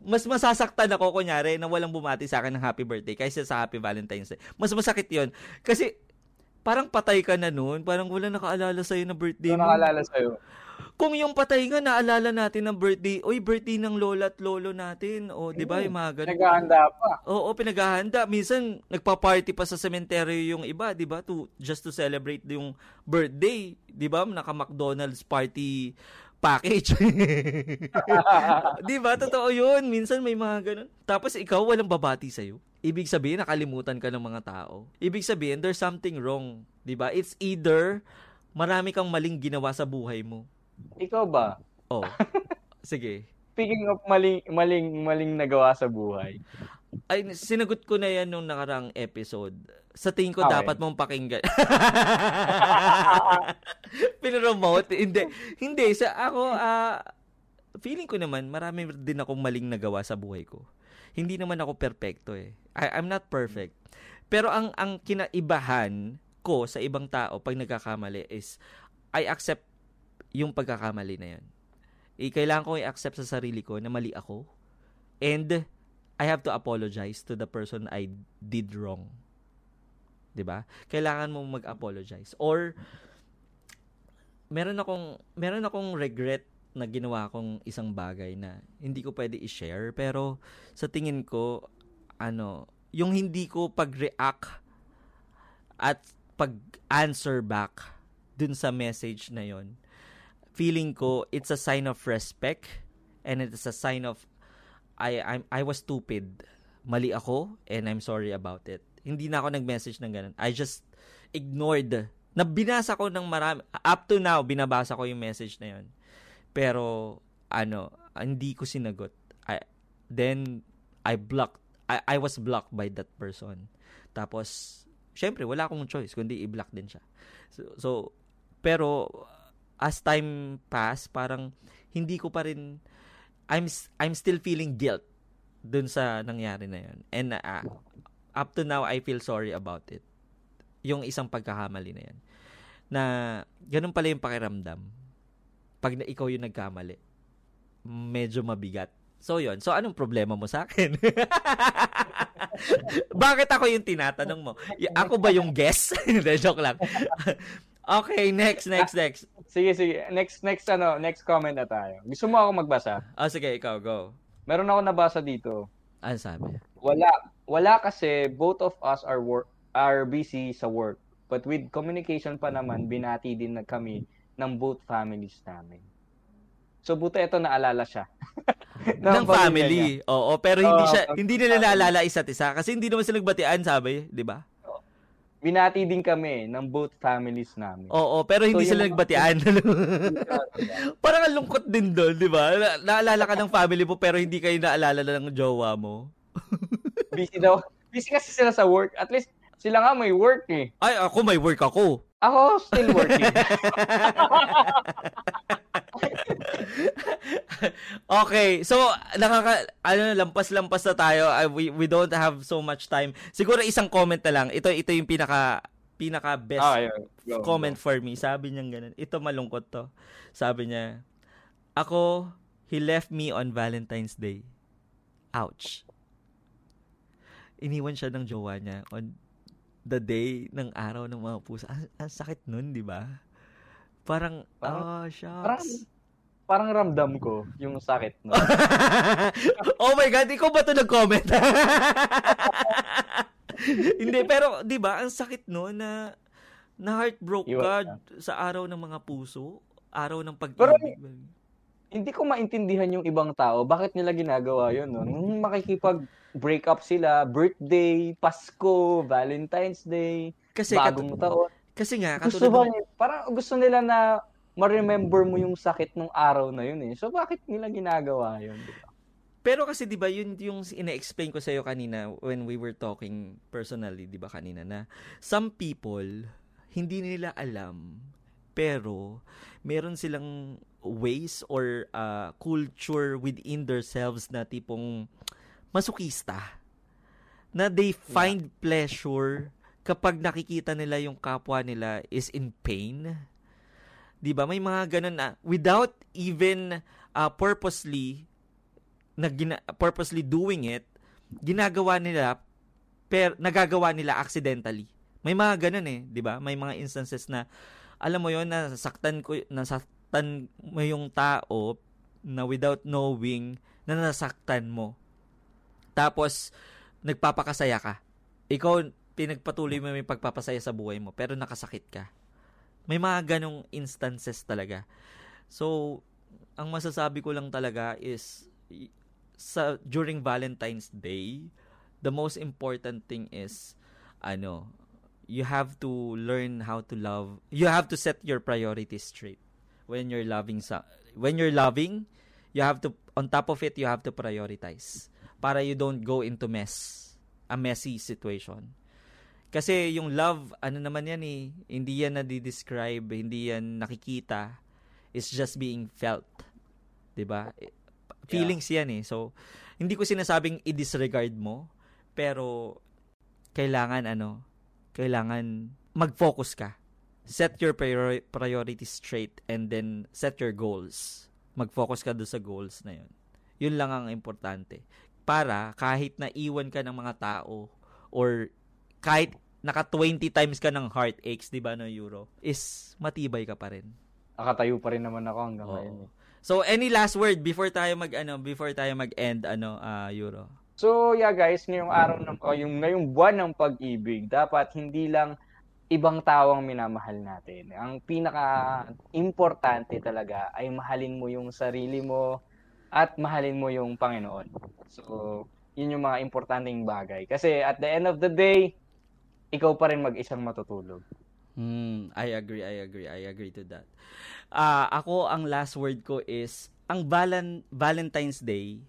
mas masasaktan ako kunyari na walang bumati sa akin ng happy birthday kaysa sa happy Valentine's Day. Mas masakit 'yon. Kasi parang patay ka na noon, parang wala nakaalala sa iyo na birthday mo. nakaalala sa iyo. Kung yung patay nga, naalala natin ng birthday, oy, birthday ng lola at lolo natin. O, di ba, yung mga ganun. Pinaghahanda pa. Oo, pinaghahanda. Minsan, nagpa-party pa sa sementeryo yung iba, di ba? To, just to celebrate yung birthday. Di ba? Naka-McDonald's party package. 'Di ba? Totoo 'yun. Minsan may mga ganun. Tapos ikaw walang babati sa iyo. Ibig sabihin nakalimutan ka ng mga tao. Ibig sabihin there's something wrong, 'di ba? It's either marami kang maling ginawa sa buhay mo. Ikaw ba? Oh. Sige. Speaking of maling maling maling nagawa sa buhay. Ay sinagot ko na 'yan nung nakarang episode sa tingin ko okay. dapat mong pakinggan. Pinromote. hindi. Hindi. Sa ako, uh, feeling ko naman, marami din akong maling nagawa sa buhay ko. Hindi naman ako perfecto eh. I, I'm not perfect. Pero ang ang kinaibahan ko sa ibang tao pag nagkakamali is I accept yung pagkakamali na yun. Eh, kailangan ko i-accept sa sarili ko na mali ako. And I have to apologize to the person I did wrong. 'di ba? Kailangan mo mag-apologize. Or meron akong meron akong regret na ginawa kong isang bagay na hindi ko pwede i-share. Pero sa tingin ko ano, yung hindi ko pag-react at pag-answer back dun sa message na yon feeling ko it's a sign of respect and it's a sign of I I'm I was stupid. Mali ako and I'm sorry about it hindi na ako nag-message ng ganun. I just ignored. Nabinasa ko ng marami. Up to now, binabasa ko yung message na yun. Pero, ano, hindi ko sinagot. I, then, I blocked. I, I was blocked by that person. Tapos, syempre, wala akong choice, kundi i-block din siya. So, so pero, as time pass, parang, hindi ko pa rin, I'm, I'm still feeling guilt dun sa nangyari na yun. And, uh, up to now, I feel sorry about it. Yung isang pagkakamali na yan. Na, ganun pala yung pakiramdam. Pag na ikaw yung nagkamali. Medyo mabigat. So, yon So, anong problema mo sa akin? Bakit ako yung tinatanong mo? Ako ba yung guest? Hindi, joke lang. Okay, next, next, next. Sige, sige. Next, next, ano, next comment na tayo. Gusto mo ako magbasa? Oh, sige, ikaw, go. Meron ako nabasa dito. Ano sabi? Wala, wala kasi both of us are work are busy sa work. But with communication pa naman, binati din na kami ng both families namin. So buti ito naalala siya. ng, ng family. Niya. Oo, pero hindi siya hindi nila naalala isa't isa kasi hindi naman sila nagbatian, sabi, 'di ba? Binati din kami ng both families namin. Oo, pero hindi so, sila nagbatian. Parang ang lungkot din doon, 'di ba? Na- naalala ka ng family mo pero hindi kayo naalala ng jowa mo. busy daw busy kasi sila sa work. At least, sila nga may work eh. Ay, ako may work ako. Ako, still working. okay, so nakaka ano lampas-lampas na tayo. Uh, we we don't have so much time. Siguro isang comment na lang. Ito ito yung pinaka pinaka best ah, yeah. go, comment go. for me. Sabi niya ganun. Ito malungkot to. Sabi niya, ako he left me on Valentine's Day. Ouch. Iniwan siya ng jowa niya on the day ng araw ng mga pusa. Ang, ang sakit nun, di ba? Parang, parang, oh, shucks. Parang, parang ramdam ko yung sakit no. oh my God, ikaw ba ito nag-comment? Hindi, pero 'di ba, ang sakit no na na heartbroke ka sa araw ng mga puso, araw ng pag-ibig. Pero, hindi ko maintindihan yung ibang tao, bakit nila ginagawa 'yon no? Nung makikipag break up sila, birthday, Pasko, Valentine's Day, kasi bagong kat- taon. Kasi nga, katulad gusto ba, ng... parang gusto nila na ma-remember mo yung sakit nung araw na yun eh. So bakit nila ginagawa yun? Diba? Pero kasi 'di ba yun yung ina-explain ko sa iyo kanina when we were talking personally, 'di ba kanina na some people hindi nila alam pero meron silang ways or uh, culture within themselves na tipong masukista na they find yeah. pleasure kapag nakikita nila yung kapwa nila is in pain 'Di ba? May mga ganun na without even uh, purposely na gina- purposely doing it, ginagawa nila per nagagawa nila accidentally. May mga ganun eh, 'di ba? May mga instances na alam mo 'yon nasaktan ko nasaktan mo yung tao na without knowing na nasaktan mo. Tapos nagpapakasaya ka. Ikaw pinagpatuloy mo yung pagpapasaya sa buhay mo pero nakasakit ka. May mga ganong instances talaga. So, ang masasabi ko lang talaga is sa during Valentine's Day, the most important thing is ano, you have to learn how to love. You have to set your priorities straight when you're loving sa when you're loving, you have to on top of it you have to prioritize para you don't go into mess, a messy situation. Kasi yung love, ano naman yan eh, hindi yan na-describe, hindi yan nakikita. It's just being felt. 'Di ba? Feelings yeah. yan eh. So, hindi ko sinasabing i-disregard mo, pero kailangan ano, kailangan mag-focus ka. Set your priori- priorities straight and then set your goals. Mag-focus ka doon sa goals na yun. Yun lang ang importante. Para kahit na iwan ka ng mga tao or kahit naka 20 times ka ng heartaches, 'di ba, no Euro, is matibay ka pa rin. Nakatayo pa rin naman ako hanggang Oo. ngayon. So any last word before tayo mag ano, before tayo mag-end ano uh, Euro? So yeah guys, ngayong araw ng oh, yung ngayong buwan ng pag-ibig, dapat hindi lang ibang tao ang minamahal natin. Ang pinaka importante talaga ay mahalin mo yung sarili mo at mahalin mo yung Panginoon. So, yun yung mga importanteng bagay. Kasi at the end of the day, ikaw pa rin mag-isang matutulog. Hmm, I agree, I agree, I agree to that. Uh, ako, ang last word ko is, ang Valen- Valentine's Day,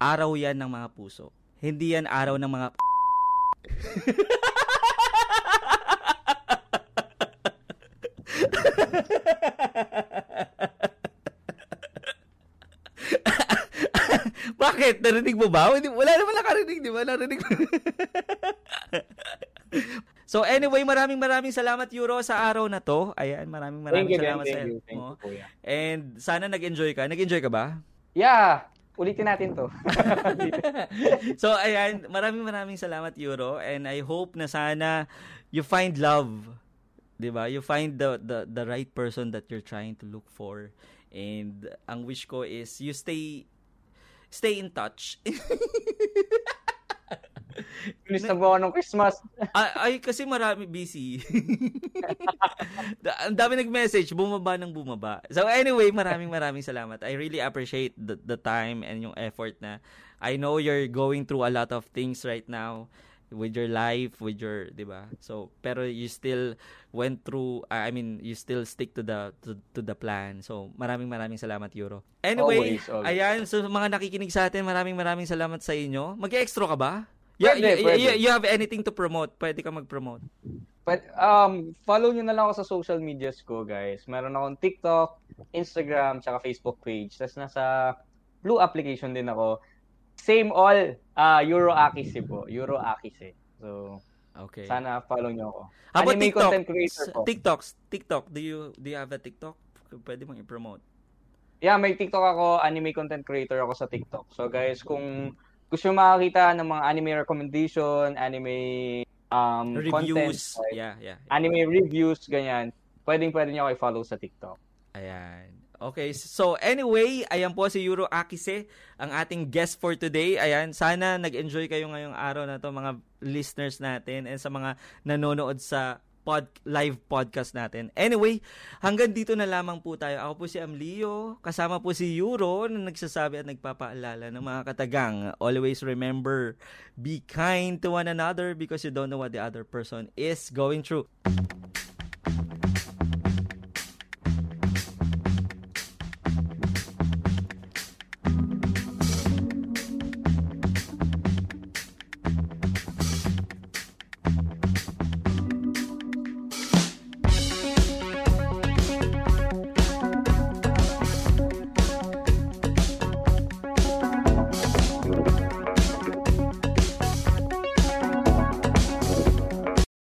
araw yan ng mga puso. Hindi yan araw ng mga Bakit? Narinig mo ba? Wala naman nakarinig, di ba? Narinig mo. so anyway, maraming maraming salamat Euro sa araw na to. Ayan, maraming maraming thank salamat you, sa you, thank mo. You, And sana nag-enjoy ka. Nag-enjoy ka ba? Yeah, ulitin natin to. so ayan, maraming maraming salamat Euro and I hope na sana you find love. 'Di ba? You find the the the right person that you're trying to look for. And ang wish ko is you stay stay in touch. Bilis na buwan ng Christmas. ay, ay, kasi marami busy. Ang dami nag-message, bumaba ng bumaba. So anyway, maraming maraming salamat. I really appreciate the, the time and yung effort na I know you're going through a lot of things right now with your life, with your, 'di ba? So, pero you still went through I mean, you still stick to the to, to the plan. So, maraming maraming salamat, Euro. Anyway, always, always. ayan, so mga nakikinig sa atin, maraming maraming salamat sa inyo. Mag-extra ka ba? Yeah, pwede, you, pwede. You, you have anything to promote? Pwede ka mag-promote. But, um, follow nyo na lang ako sa social medias ko, guys. Meron akong TikTok, Instagram, tsaka Facebook page. Tapos nasa Blue application din ako. Same all, uh, Euro Akise po. Euro Akise. So, okay. sana follow nyo ako. How about Anime TikTok? content creator po. TikToks, TikTok, do you do you have a TikTok? Pwede mong i-promote. Yeah, may TikTok ako, anime content creator ako sa TikTok. So guys, kung gusto makakita ng mga anime recommendation, anime um, reviews, content, like, yeah, yeah, yeah. anime reviews, ganyan, pwedeng pwede niyo ako i-follow sa TikTok. Ayan. Okay, so anyway, ayan po si Euro Akise, ang ating guest for today. Ayan, sana nag-enjoy kayo ngayong araw na to mga listeners natin and sa mga nanonood sa pod, live podcast natin. Anyway, hanggang dito na lamang po tayo. Ako po si Amlio, kasama po si Euro na nagsasabi at nagpapaalala ng mga katagang. Always remember, be kind to one another because you don't know what the other person is going through.